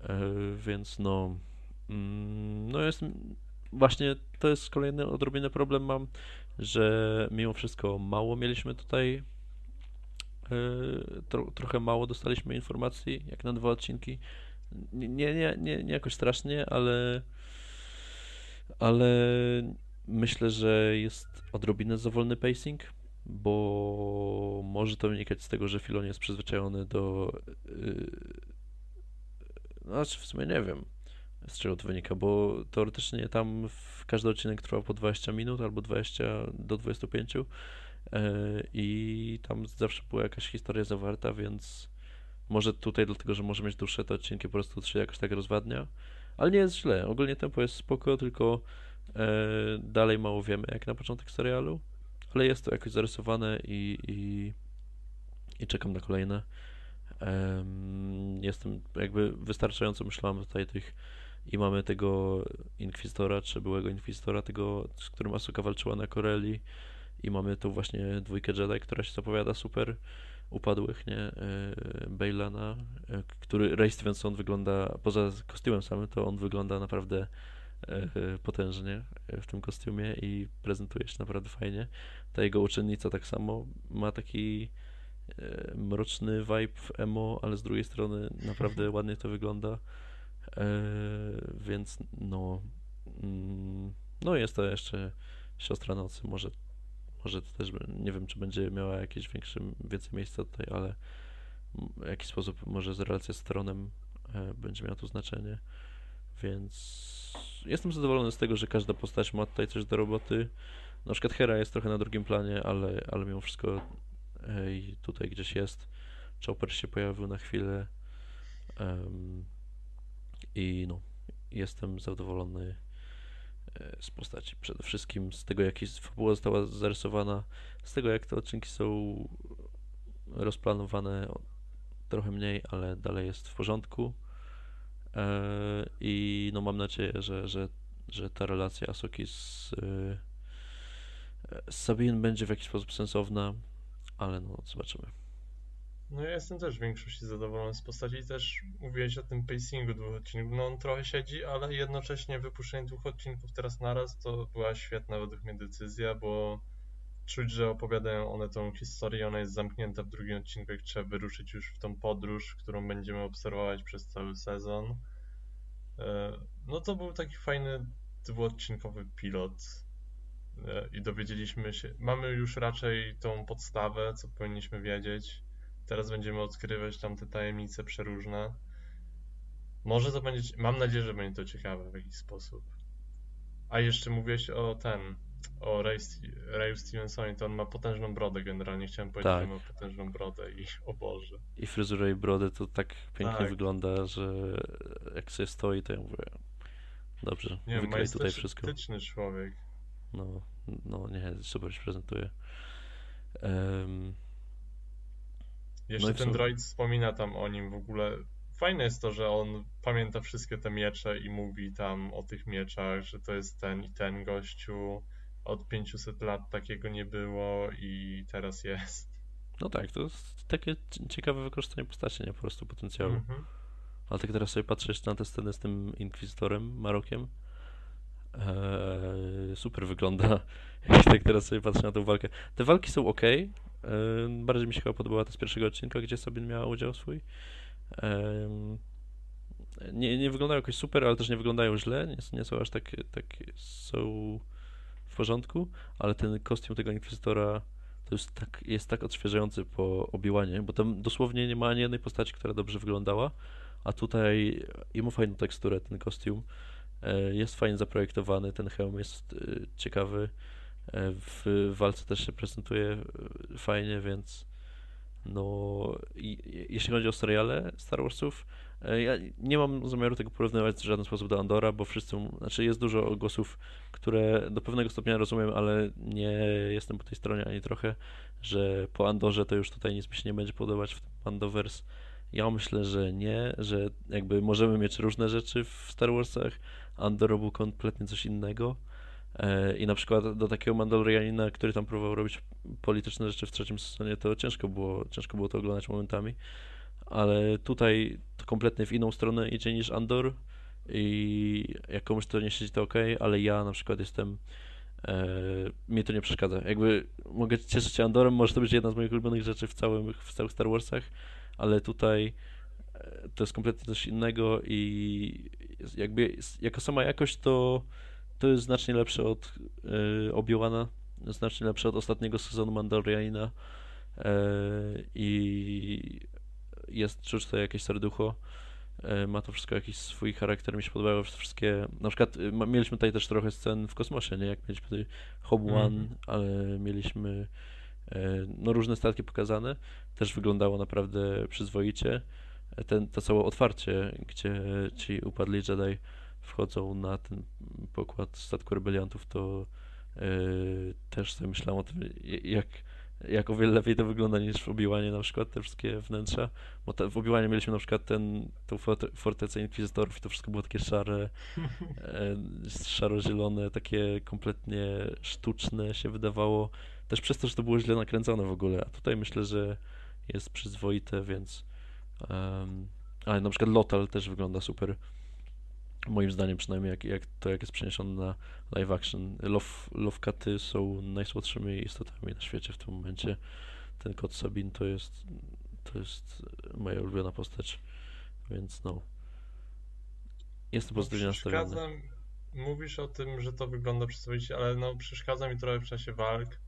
E, więc no, mm, no jest, właśnie to jest kolejny odrobinę problem mam, że mimo wszystko mało mieliśmy tutaj e, Tro, trochę mało dostaliśmy informacji, jak na dwa odcinki. Nie, nie, nie, nie jakoś strasznie, ale ale Myślę, że jest odrobinę za wolny pacing, bo może to wynikać z tego, że Filon jest przyzwyczajony do. Yy, znaczy, w sumie nie wiem, z czego to wynika, bo teoretycznie tam w każdy odcinek trwał po 20 minut albo 20 do 25 yy, i tam zawsze była jakaś historia zawarta, więc może tutaj, dlatego że może mieć dłuższe te odcinki, po prostu się jakoś tak rozwadnia, ale nie jest źle. Ogólnie tempo jest spoko, tylko dalej mało wiemy, jak na początek serialu, ale jest to jakoś zarysowane i, i, i czekam na kolejne. Jestem jakby wystarczająco myślałem tutaj tych i mamy tego inkwizytora, czy byłego inkwizytora, tego, z którym Asuka walczyła na Corelli i mamy tu właśnie dwójkę Jedi, która się zapowiada super upadłych, nie, e, Bailana, e, który Ray Stevenson wygląda, poza kostiumem samym, to on wygląda naprawdę E, potężnie w tym kostiumie i prezentuje się naprawdę fajnie. Ta jego uczennica tak samo ma taki e, mroczny vibe emo, ale z drugiej strony naprawdę ładnie to wygląda. E, więc no mm, no jest to jeszcze siostra nocy, może może to też nie wiem, czy będzie miała jakieś większe, więcej miejsca tutaj, ale w jakiś sposób może z relacja z Tronem będzie miała tu znaczenie. Więc jestem zadowolony z tego, że każda postać ma tutaj coś do roboty. Na przykład Hera jest trochę na drugim planie, ale, ale mimo wszystko ej, tutaj gdzieś jest. Chopper się pojawił na chwilę. Um, I no, jestem zadowolony e, z postaci. Przede wszystkim z tego, jak fabuła została zarysowana, z tego, jak te odcinki są rozplanowane trochę mniej, ale dalej jest w porządku. E, I no mam nadzieję, że, że, że ta relacja Asoki z, e, z Sabine będzie w jakiś sposób sensowna, ale no zobaczymy. No ja jestem też w większości zadowolony z postaci też mówiłeś o tym pacingu dwóch odcinków. No on trochę siedzi, ale jednocześnie wypuszczenie dwóch odcinków teraz naraz to była świetna według mnie decyzja, bo czuć, że opowiadają one tą historię, ona jest zamknięta w drugim odcinku, jak trzeba wyruszyć już w tą podróż, którą będziemy obserwować przez cały sezon. E, no to był taki fajny dwuodcinkowy pilot e, i dowiedzieliśmy się, mamy już raczej tą podstawę, co powinniśmy wiedzieć. Teraz będziemy odkrywać tam te tajemnice przeróżne. Może to będzie, mam nadzieję, że będzie to ciekawe w jakiś sposób. A jeszcze mówiłeś o ten, o Ray, Rayu Stevensonie, to on ma potężną brodę generalnie. Chciałem powiedzieć, Tak. że ma potężną brodę i o Boże. I fryzurę i brodę to tak pięknie Tak. wygląda, że jak sobie stoi, to ja mówię, dobrze, Nie, wykroj tutaj wszystko. majestyczny człowiek. No, no nie, super się prezentuje. Em, Jeszcze No ten sumie- droid wspomina tam o nim w ogóle. Fajne jest to, że on pamięta wszystkie te miecze i mówi tam o tych mieczach, że to jest ten i ten gościu. Od 500 lat takiego nie było i teraz jest. no tak, to jest takie ciekawe wykorzystanie postaci, nie po prostu potencjału. Mhm. Ale tak teraz sobie patrzę jeszcze na tę scenę z tym Inkwizytorem Marokiem. Eee, super wygląda. Jak tak teraz sobie patrzę na tę walkę. Te walki są ok. bardziej mi się chyba podobała ta z pierwszego odcinka, gdzie Sabin miała udział swój. Em, nie, nie wyglądają jakoś super, ale też nie wyglądają źle. Nie, nie są aż tak, tak są w porządku, ale ten kostium tego Inkwizytora to jest tak, jest tak odświeżający po obiłanie, bo tam dosłownie nie ma ani jednej postaci, która dobrze wyglądała, a tutaj i ma fajną teksturę ten kostium. E, Jest fajnie zaprojektowany, ten hełm jest e, ciekawy. E, W walce też się prezentuje fajnie, więc no i, jeśli chodzi o seriale Star Warsów, ja nie mam zamiaru tego porównywać w żaden sposób do Andora, bo wszyscy, znaczy jest dużo głosów, które do pewnego stopnia rozumiem, ale nie jestem po tej stronie ani trochę, że po Andorze to już tutaj nic mi się nie będzie podobać w tym Mandoverse. Ja myślę, że nie, że jakby możemy mieć różne rzeczy w Star Warsach. Andor robił kompletnie coś innego. E, I na przykład do takiego Mandalorianina, który tam próbował robić polityczne rzeczy w trzecim sezonie, to ciężko było, ciężko było to oglądać momentami. Ale tutaj to kompletnie w inną stronę idzie niż Andor i jak komuś to nie siedzi, to ok, ale ja na przykład jestem e, mnie to nie przeszkadza. Jakby mogę cieszyć się Andorem, może to być jedna z moich ulubionych rzeczy w całym, w całych Star Warsach, ale tutaj e, to jest kompletnie coś innego i jakby jako sama jakość to to jest znacznie lepsze od e, Obi-Wana, znacznie lepsze od ostatniego sezonu Mandalorianina e, i jest czuć to jakieś serducho. E, ma to wszystko jakiś swój charakter, mi się podobały wszystkie, na przykład ma, mieliśmy tutaj też trochę scen w kosmosie, nie, jak mieliśmy tutaj Hob-One, Mhm. ale mieliśmy e, no różne statki pokazane, też wyglądało naprawdę przyzwoicie. E, Ten, to całe otwarcie, gdzie ci upadli Jedi wchodzą na ten pokład statku rebeliantów, to e, też sobie myślałem o tym, jak, jak o wiele lepiej to wygląda niż w Obi-Wanie na przykład te wszystkie wnętrza, bo te, w Obi-Wanie mieliśmy na przykład ten, tą forte- fortecę Inkwizytorów i to wszystko było takie szare, e, szaro-zielone, takie kompletnie sztuczne się wydawało, też przez to, że to było źle nakręcone w ogóle, a tutaj myślę, że jest przyzwoite, więc um, ale na przykład Lotal też wygląda super. Moim zdaniem przynajmniej jak, jak to jak jest przeniesione na live action. Love, Lovekaty są najsłodszymi istotami na świecie w tym momencie. Ten kot Sabin to jest to jest moja ulubiona postać, więc no. Jestem No, pozytywnie nastawiony. przeszkadza, m- mówisz o tym, że to wygląda przyzwoicie, ale no przeszkadza mi trochę w czasie walk.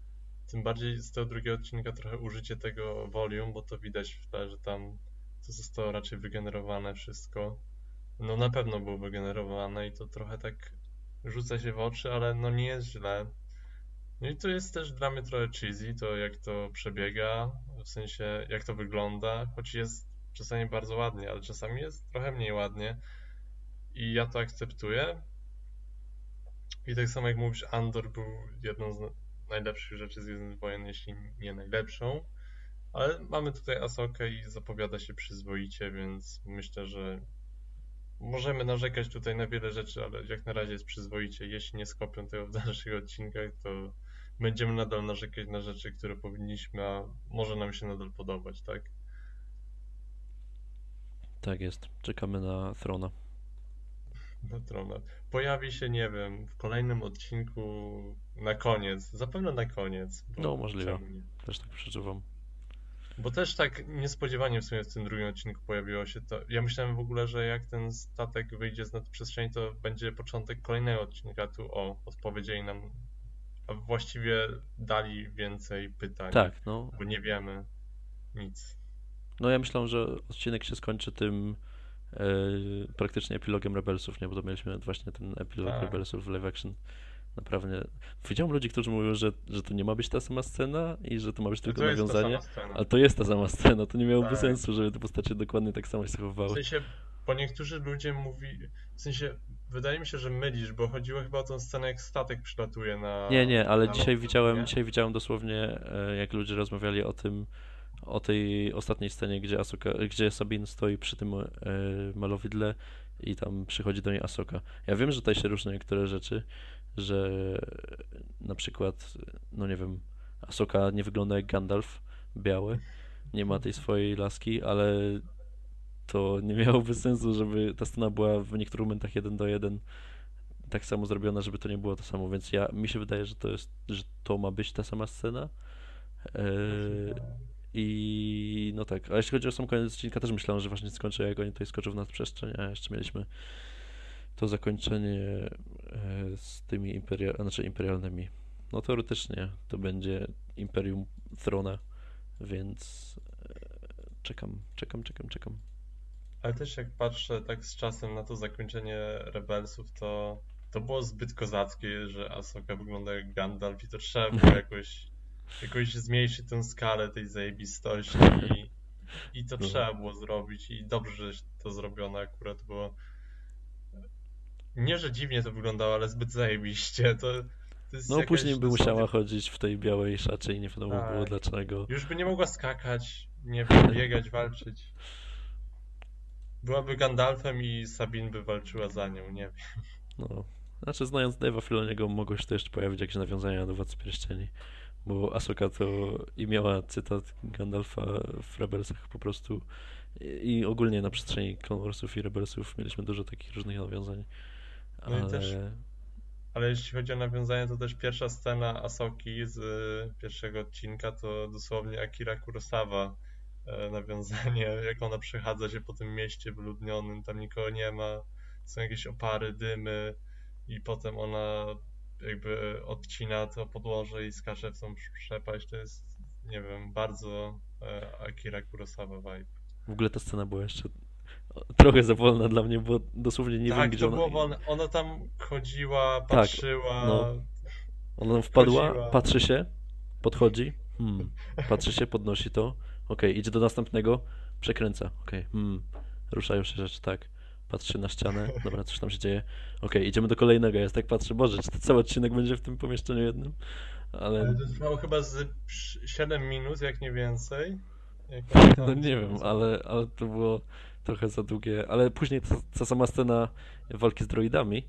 Tym bardziej z tego drugiego odcinka trochę użycie tego volume, bo to widać w tle, że tam to zostało raczej wygenerowane wszystko. No na pewno było wygenerowane i to trochę tak rzuca się w oczy, ale no nie jest źle. No i to jest też dla mnie trochę cheesy, to jak to przebiega, w sensie jak to wygląda, choć jest czasami bardzo ładnie, ale czasami jest trochę mniej ładnie i ja to akceptuję. I tak samo jak mówisz, Andor był jedną z na- najlepszych rzeczy z Gwiezdnych Wojen, jeśli nie najlepszą. Ale mamy tutaj Asokę i zapowiada się przyzwoicie, więc myślę, że możemy narzekać tutaj na wiele rzeczy, ale jak na razie jest przyzwoicie. Jeśli nie skopią tego w dalszych odcinkach, to będziemy nadal narzekać na rzeczy, które powinniśmy, a może nam się nadal podobać, tak? Tak jest. Czekamy na Throna. Na trona. Pojawi się, nie wiem, w kolejnym odcinku na koniec. Zapewne na koniec. No, możliwe. Też tak przeczuwam. Bo też tak niespodziewanie w sumie w tym drugim odcinku pojawiło się to. Ja myślałem w ogóle, że jak ten statek wyjdzie z nadprzestrzeni, to będzie początek kolejnego odcinka. Tu o, odpowiedzieli nam, a właściwie dali więcej pytań. Tak, no. Bo nie wiemy nic. No ja myślałem, że odcinek się skończy tym e, praktycznie epilogiem Rebelsów, nie? Bo to mieliśmy właśnie ten epilog Tak. Rebelsów w live action. Naprawdę. Widziałem ludzi, którzy mówią, że, że to nie ma być ta sama scena i że to ma być tylko to nawiązanie. Ale to jest ta sama scena, to nie miałoby Tak. sensu, żeby te postacie dokładnie tak samo się W zachowywały. sensie, bo niektórzy ludzie mówi, w sensie, wydaje mi się, że mylisz, bo chodziło chyba o tą scenę, jak statek przylatuje na... Nie, nie, ale dzisiaj widziałem, nie? dzisiaj widziałem dosłownie, e, jak ludzie rozmawiali o tym, o tej ostatniej scenie, gdzie Asuka, gdzie Sabine stoi przy tym e, malowidle i tam przychodzi do niej Asoka. Ja wiem, że tutaj się różnią niektóre rzeczy, że na przykład, no nie wiem, Asoka nie wygląda jak Gandalf, biały, nie ma tej swojej laski, ale to nie miałoby sensu, żeby ta scena była w niektórych momentach jeden do jeden tak samo zrobiona, żeby to nie było to samo, więc ja mi się wydaje, że to jest, że to ma być ta sama scena. Eee, I no tak, a jeśli chodzi o sam koniec odcinka, też myślałem, że właśnie skończę, jak oni tutaj skoczą w nadprzestrzeń, a jeszcze mieliśmy to zakończenie e, z tymi imperia, znaczy imperialnymi. No teoretycznie to będzie Imperium Throna, więc e, czekam, czekam, czekam, czekam. Ale też jak patrzę tak z czasem na to zakończenie Rebelsów, to to było zbyt kozackie, że Ahsoka wygląda jak Gandalf i to trzeba było jakoś, jakoś zmniejszyć tę skalę tej zajebistości i, i to No. trzeba było zrobić i dobrze, że to zrobiono akurat, bo nie, że dziwnie to wyglądało, ale zbyt zajebiście, to, to jest No później by musiała chodzić w tej białej szacie i nie wiadomo Tak. było dlaczego. Już by nie mogła skakać, nie wiem, biegać, walczyć. Byłaby Gandalfem i Sabine by walczyła za nią, nie wiem. No, znaczy znając Dave'a Filoniego mogło się to jeszcze pojawić jakieś nawiązania do Władcy Pierścieni, bo Ahsoka to i miała cytat Gandalfa w Rebelsach po prostu i, i ogólnie na przestrzeni Clone Warsów i Rebelsów mieliśmy dużo takich różnych nawiązań, No i ale też- Ale jeśli chodzi o nawiązania, to też pierwsza scena Asoki z y, pierwszego odcinka to dosłownie Akira Kurosawa e, nawiązanie, jak ona przechadza się po tym mieście wyludnionym, tam nikogo nie ma, są jakieś opary, dymy i potem ona jakby odcina to podłoże i skacze w tą przepaść. To jest, nie wiem, bardzo e, Akira Kurosawa vibe. w ogóle ta scena była jeszcze trochę za wolna dla mnie, bo dosłownie nie tak, wiem gdzie to ona... było wolne. Ona tam chodziła, patrzyła. no. Ona wpadła, Wchodziła. patrzy się, podchodzi, hmm, patrzy się, podnosi to, okej, idzie do następnego, przekręca, okej, hmm, ruszają się rzeczy, tak, patrzy na ścianę, dobra, coś tam się dzieje, okej, idziemy do kolejnego, ja tak patrzę, boże, czy to cały odcinek będzie w tym pomieszczeniu jednym, Ale ale, to trwało chyba z 7 minut, jak nie więcej. Jak ona no nie wiem, ale, ale to było trochę za długie, ale później ta, ta sama scena walki z droidami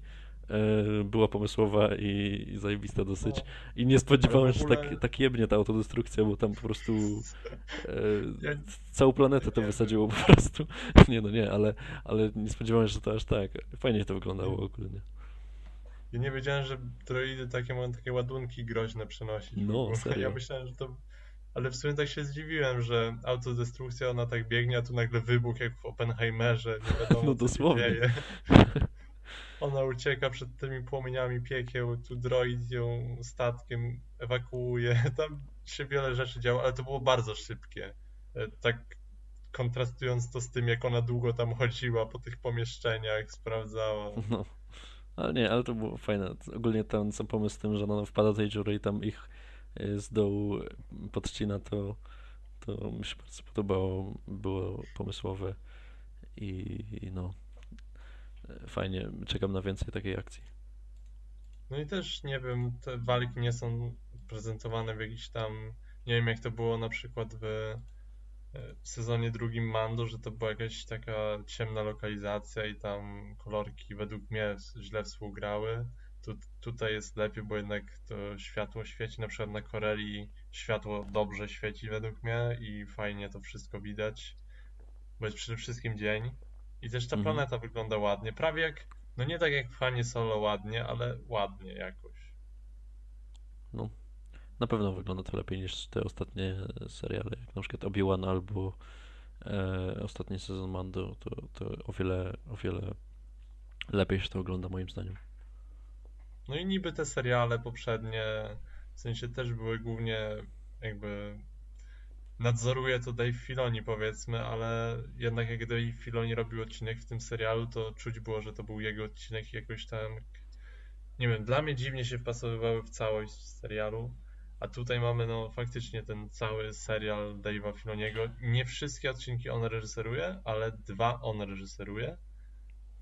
e, była pomysłowa i, i zajebista dosyć. No. I nie spodziewałem się, ogóle- że tak, tak jebnie ta autodestrukcja, bo tam po prostu e, Ja- całą planetę to wysadziło po prostu. Nie no nie, ale, ale nie spodziewałem się, że to aż tak. Fajnie to wyglądało ogólnie. Ja nie wiedziałem, że droidy takie mają takie ładunki groźne przenosić. No, serio. Ja myślałem, że to... Ale w sumie tak się zdziwiłem, że autodestrukcja, ona tak biegnie, a tu nagle wybuch jak w Oppenheimerze, nie wiadomo No dosłownie. dzieje. Ona ucieka przed tymi płomieniami piekieł, tu droid ją statkiem ewakuuje, tam się wiele rzeczy działo, ale to było bardzo szybkie. E, Tak kontrastując to z tym, jak ona długo tam chodziła po tych pomieszczeniach, sprawdzała. No. Ale nie, ale to było fajne. Ogólnie ten sam pomysł z tym, że ona wpada do tej dziury i tam ich z dołu podcina, to, to mi się bardzo podobało. Było pomysłowe i, i no fajnie. Czekam na więcej takiej akcji. No i też nie wiem, te walki nie są prezentowane w jakiś tam. Nie wiem, jak to było na przykład w, e, w sezonie drugim Mando, że to była jakaś taka ciemna lokalizacja i tam kolorki według mnie źle współgrały. Tu, tutaj jest lepiej, bo jednak to światło świeci. Na przykład na Koreli światło dobrze świeci według mnie i fajnie to wszystko widać, bo jest przede wszystkim dzień. I też ta Mhm. planeta wygląda ładnie. Prawie jak, no nie tak jak w Fanie Solo ładnie, ale ładnie jakoś. No na pewno wygląda to lepiej niż te ostatnie seriale, jak na przykład Obi-Wan albo e, ostatni sezon Mando, to, to o wiele, o wiele lepiej się to ogląda moim zdaniem. No i niby te seriale poprzednie, w sensie też były głównie jakby nadzoruje to Dave Filoni powiedzmy, ale jednak jak Dave Filoni robił odcinek w tym serialu, to czuć było, że to był jego odcinek jakoś tam nie wiem, dla mnie dziwnie się wpasowywały w całość serialu, a tutaj mamy no faktycznie ten cały serial Dave'a Filoniego. Nie wszystkie odcinki on reżyseruje, ale dwa on reżyseruje.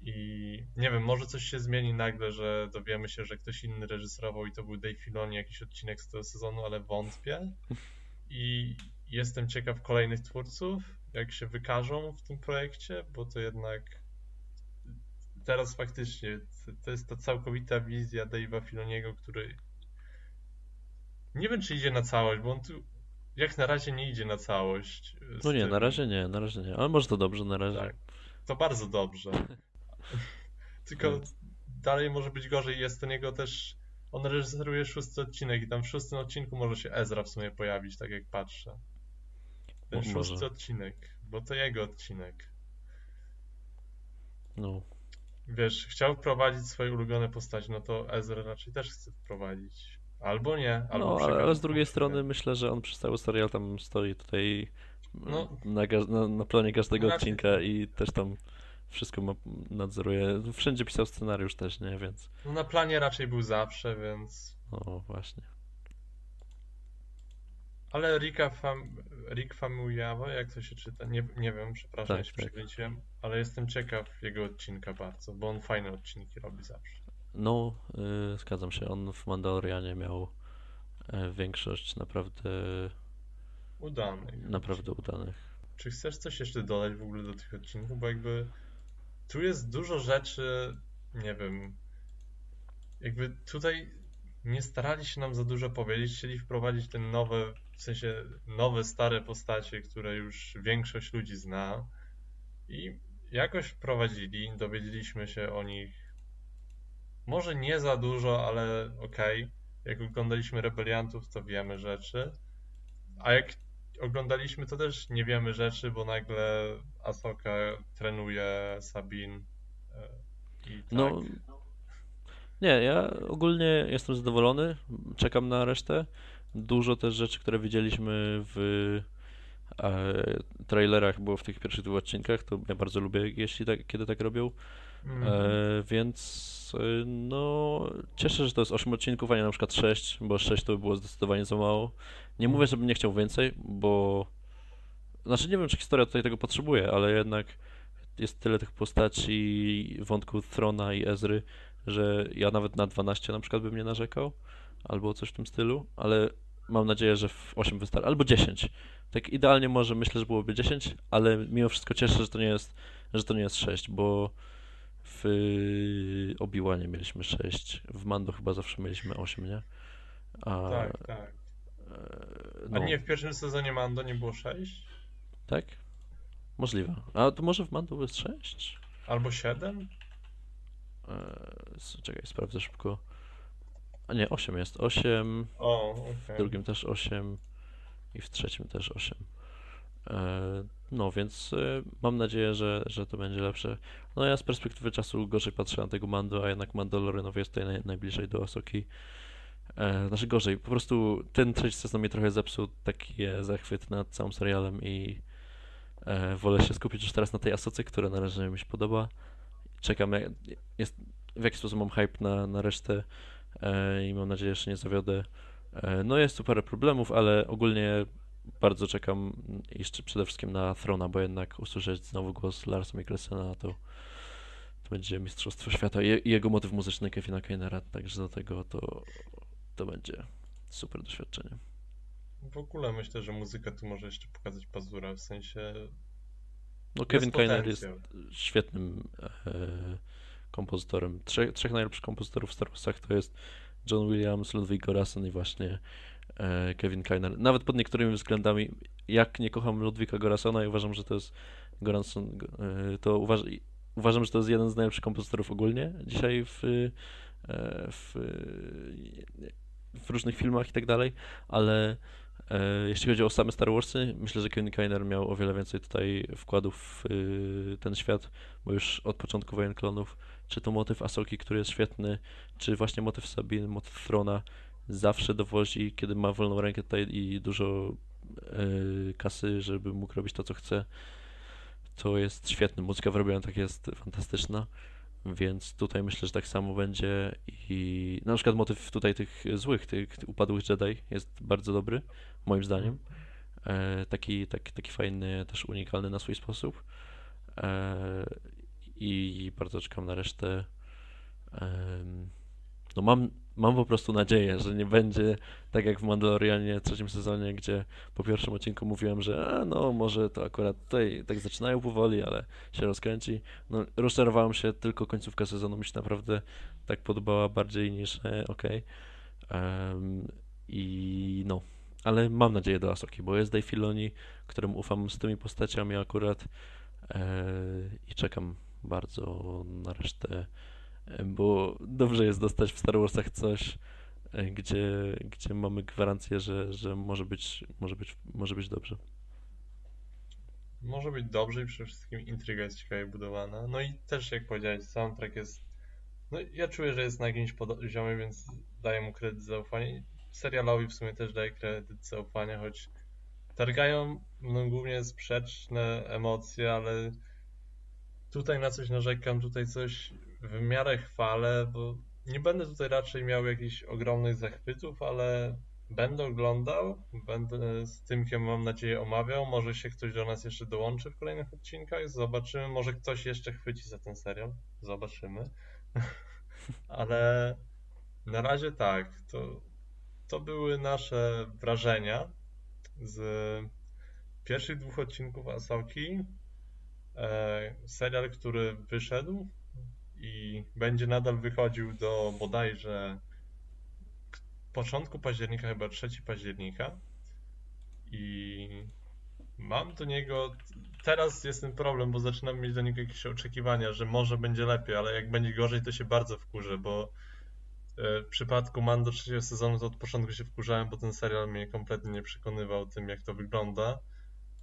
I nie wiem, może coś się zmieni nagle, że dowiemy się, że ktoś inny reżyserował i to był Dave Filoni, jakiś odcinek z tego sezonu, ale wątpię. I jestem ciekaw kolejnych twórców, jak się wykażą w tym projekcie, bo to jednak teraz faktycznie to jest ta całkowita wizja Dave'a Filoniego, który nie wiem, czy idzie na całość, bo on tu jak na razie nie idzie na całość. No nie, tym. na razie nie, na razie nie, ale może to dobrze na razie. Tak, to bardzo dobrze. Tylko dalej może być gorzej. Jest ten jego też. On reżyseruje szósty odcinek i tam w szóstym odcinku może się Ezra w sumie pojawić, tak jak patrzę. Ten o, szósty może. odcinek, bo to jego odcinek. No. Wiesz, chciał wprowadzić swoje ulubione postaci, no to Ezra raczej też chce wprowadzić. Albo nie. Albo no, ale, ale z drugiej strony myślę, że on przez cały serial tam stoi tutaj no. na, na, na planie każdego raczej... odcinka i też tam wszystko ma, nadzoruje. Wszędzie pisał scenariusz też, nie? Więc. No na planie raczej był zawsze, więc. O, właśnie. Ale Rika Fam... Rick Famuyiwa, jak to się czyta? Nie, nie wiem, przepraszam, tak, się tak. ale jestem ciekaw jego odcinka bardzo, bo on fajne odcinki robi zawsze. No, yy, zgadzam się. On w Mandalorianie miał yy, większość naprawdę udanych. Naprawdę udanych. Czy chcesz coś jeszcze dodać w ogóle do tych odcinków? Bo jakby tu jest dużo rzeczy, nie wiem, jakby tutaj nie starali się nam za dużo powiedzieć, chcieli wprowadzić ten nowe, w sensie nowe, stare postacie, które już większość ludzi zna i jakoś wprowadzili, dowiedzieliśmy się o nich może nie za dużo, ale okej. Okay. Jak oglądaliśmy Rebeliantów, to wiemy rzeczy, a jak oglądaliśmy, to też nie wiemy rzeczy, bo nagle Asoka trenuje Sabin e, i tak. No, nie, ja ogólnie jestem zadowolony, czekam na resztę. Dużo też rzeczy, które widzieliśmy w e, trailerach było w tych pierwszych dwóch odcinkach, to ja bardzo lubię, jeśli tak, kiedy tak robią. Mm. E, więc e, no cieszę, że to jest 8 odcinków, a nie na przykład 6, bo 6 to by było zdecydowanie za mało. Nie mówię, żebym nie chciał więcej, bo znaczy nie wiem, czy historia tutaj tego potrzebuje, ale jednak jest tyle tych postaci, wątków Throna i Ezry, że ja nawet na 12 na przykład bym nie narzekał, albo coś w tym stylu, ale mam nadzieję, że w 8 wystarczy, albo 10. Tak idealnie może myślę, że byłoby 10, ale mimo wszystko cieszę, że to nie jest, że to nie jest 6, bo w Obi-Wanie mieliśmy 6, w Mando chyba zawsze mieliśmy 8, nie? A, tak, tak. E, no. A nie, w pierwszym sezonie Mando nie było 6? Tak? Możliwe. A to może w Mando jest 6? Albo 7? Eee, czekaj, sprawdzę szybko. A nie, 8 jest. 8. O, okay. W drugim też 8 i w trzecim też 8. Eee, no więc e, mam nadzieję, że, że to będzie lepsze. No ja z perspektywy czasu gorzej patrzę na tego Mando, a jednak Mandalorianowi jest tutaj naj, najbliżej do Asoki. E, znaczy gorzej, po prostu ten trzeci sezon mnie trochę zepsuł, taki zachwyt nad całym serialem i e, wolę się skupić już teraz na tej Asoce, która na razie mi się podoba czekam, jest, w jaki sposób mam hype na, na resztę e, i mam nadzieję, że nie zawiodę. E, no jest tu parę problemów, ale ogólnie bardzo czekam jeszcze przede wszystkim na Throna, bo jednak usłyszeć znowu głos Larsa Mikkelsena to, to będzie Mistrzostwo Świata i, i jego motyw muzyczny Kevina Kainera, także do tego to, to będzie super doświadczenie. W ogóle myślę, że muzyka tu może jeszcze pokazać pazura, w sensie no Kevin Kainer jest świetnym e, kompozytorem. Trzech, trzech najlepszych kompozytorów w Star Warsach to jest John Williams, Ludwig Göransson i właśnie e, Kevin Kainer. Nawet pod niektórymi względami, jak nie kocham Ludwika Göranssona i uważam, że to jest Göransson, e, to uważ, uważam, że to jest jeden z najlepszych kompozytorów ogólnie dzisiaj w, e, w w różnych filmach i tak dalej, ale e, jeśli chodzi o same Star Warsy, myślę, że Kevin Kiner miał o wiele więcej tutaj wkładów w y, ten świat, bo już od początku Wojen Klonów, czy to motyw Asoki, który jest świetny, czy właśnie motyw Sabine, motyw Throna, zawsze dowozi, kiedy ma wolną rękę tutaj i dużo e, kasy, żeby mógł robić to, co chce, to jest świetne. Muzyka w tak jest fantastyczna. Więc tutaj myślę, że tak samo będzie i na przykład motyw tutaj tych złych, tych, upadłych Jedi jest bardzo dobry, moim zdaniem. E, taki, taki, taki fajny, też unikalny na swój sposób. E, I bardzo czekam na resztę. E, no mam, mam po prostu nadzieję, że nie będzie tak jak w Mandalorianie trzecim sezonie, gdzie po pierwszym odcinku mówiłem, że a, no może to akurat tutaj tak zaczynają powoli, ale się rozkręci. No rozczarowałem się, tylko końcówka sezonu mi się naprawdę tak podobała bardziej niż e, okej. Okay. I no, ale mam nadzieję do Asoki, bo jest Dave Filoni, któremu ufam z tymi postaciami akurat e, i czekam bardzo na resztę bo dobrze jest dostać w Star Warsach coś, e, gdzie, gdzie mamy gwarancję, że, że może, być, może, być, może być dobrze. Może być dobrze i przede wszystkim intryga jest ciekawie budowana. No i też jak powiedziałeś, soundtrack jest. No ja czuję, że jest na jakimś poziomie, więc daję mu kredyt zaufania. Serialowi w sumie też daję kredyt zaufania, choć targają no, głównie sprzeczne emocje, ale tutaj na coś narzekam, tutaj coś w miarę chwalę, bo nie będę tutaj raczej miał jakichś ogromnych zachwytów, ale będę oglądał, będę z Tymkiem mam nadzieję omawiał, może się ktoś do nas jeszcze dołączy w kolejnych odcinkach, zobaczymy, może ktoś jeszcze chwyci za ten serial, zobaczymy. ale na razie tak, to, to były nasze wrażenia z pierwszych dwóch odcinków Asoki. E, serial, który wyszedł i będzie nadal wychodził do bodajże początku października, chyba 3 października. I mam do niego. Teraz jest ten problem, bo zaczynam mieć do niego jakieś oczekiwania, że może będzie lepiej, ale jak będzie gorzej, to się bardzo wkurzę, bo e, w przypadku Mando trzeciego sezonu to od początku się wkurzałem, bo ten serial mnie kompletnie nie przekonywał tym, jak to wygląda.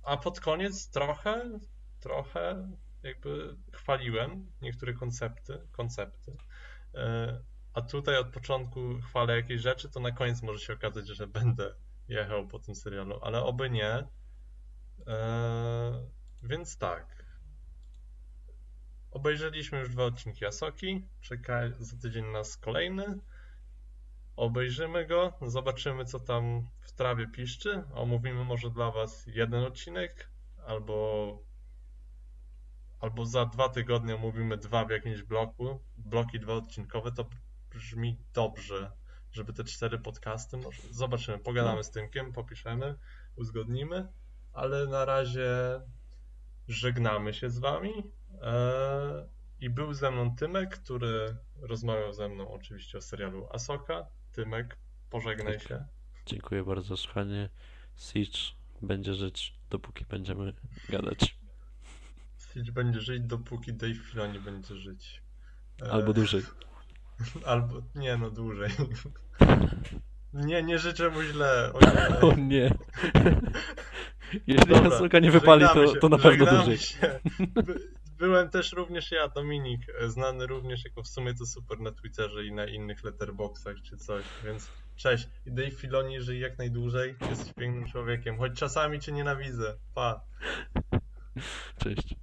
A pod koniec trochę, trochę jakby chwaliłem niektóre koncepty, koncepty. E, a tutaj od początku chwalę jakieś rzeczy, to na koniec może się okazać, że będę jechał po tym serialu, ale oby nie. E, więc tak. Obejrzeliśmy już dwa odcinki Asoki. Czeka za tydzień nas kolejny. Obejrzymy go, zobaczymy co tam w trawie piszczy. Omówimy może dla Was jeden odcinek albo albo za dwa tygodnie omówimy dwa w jakimś bloku, bloki dwa odcinkowe, to brzmi dobrze, żeby te cztery podcasty, może zobaczymy, pogadamy z Tymkiem, popiszemy, uzgodnimy, ale na razie żegnamy się z wami eee, i był ze mną Tymek, który rozmawiał ze mną oczywiście o serialu Asoka. Tymek, pożegnaj tak. się. Dziękuję bardzo słuchanie. Siege będzie żyć, dopóki będziemy gadać. Siege będzie żyć, dopóki Dave Filoni będzie żyć. E, Albo dłużej. Albo, nie no, dłużej. Nie, nie życzę mu źle. O nie. O nie. Jeśli Dobra, nie wypali, to, to na pewno dłużej. Się. Byłem też również ja, Dominik, znany również jako w sumie to super na Twitterze i na innych letterboxach czy coś, więc cześć. I Dave Filoni żyje jak najdłużej, jesteś pięknym człowiekiem, choć czasami cię nienawidzę. Pa. Cześć.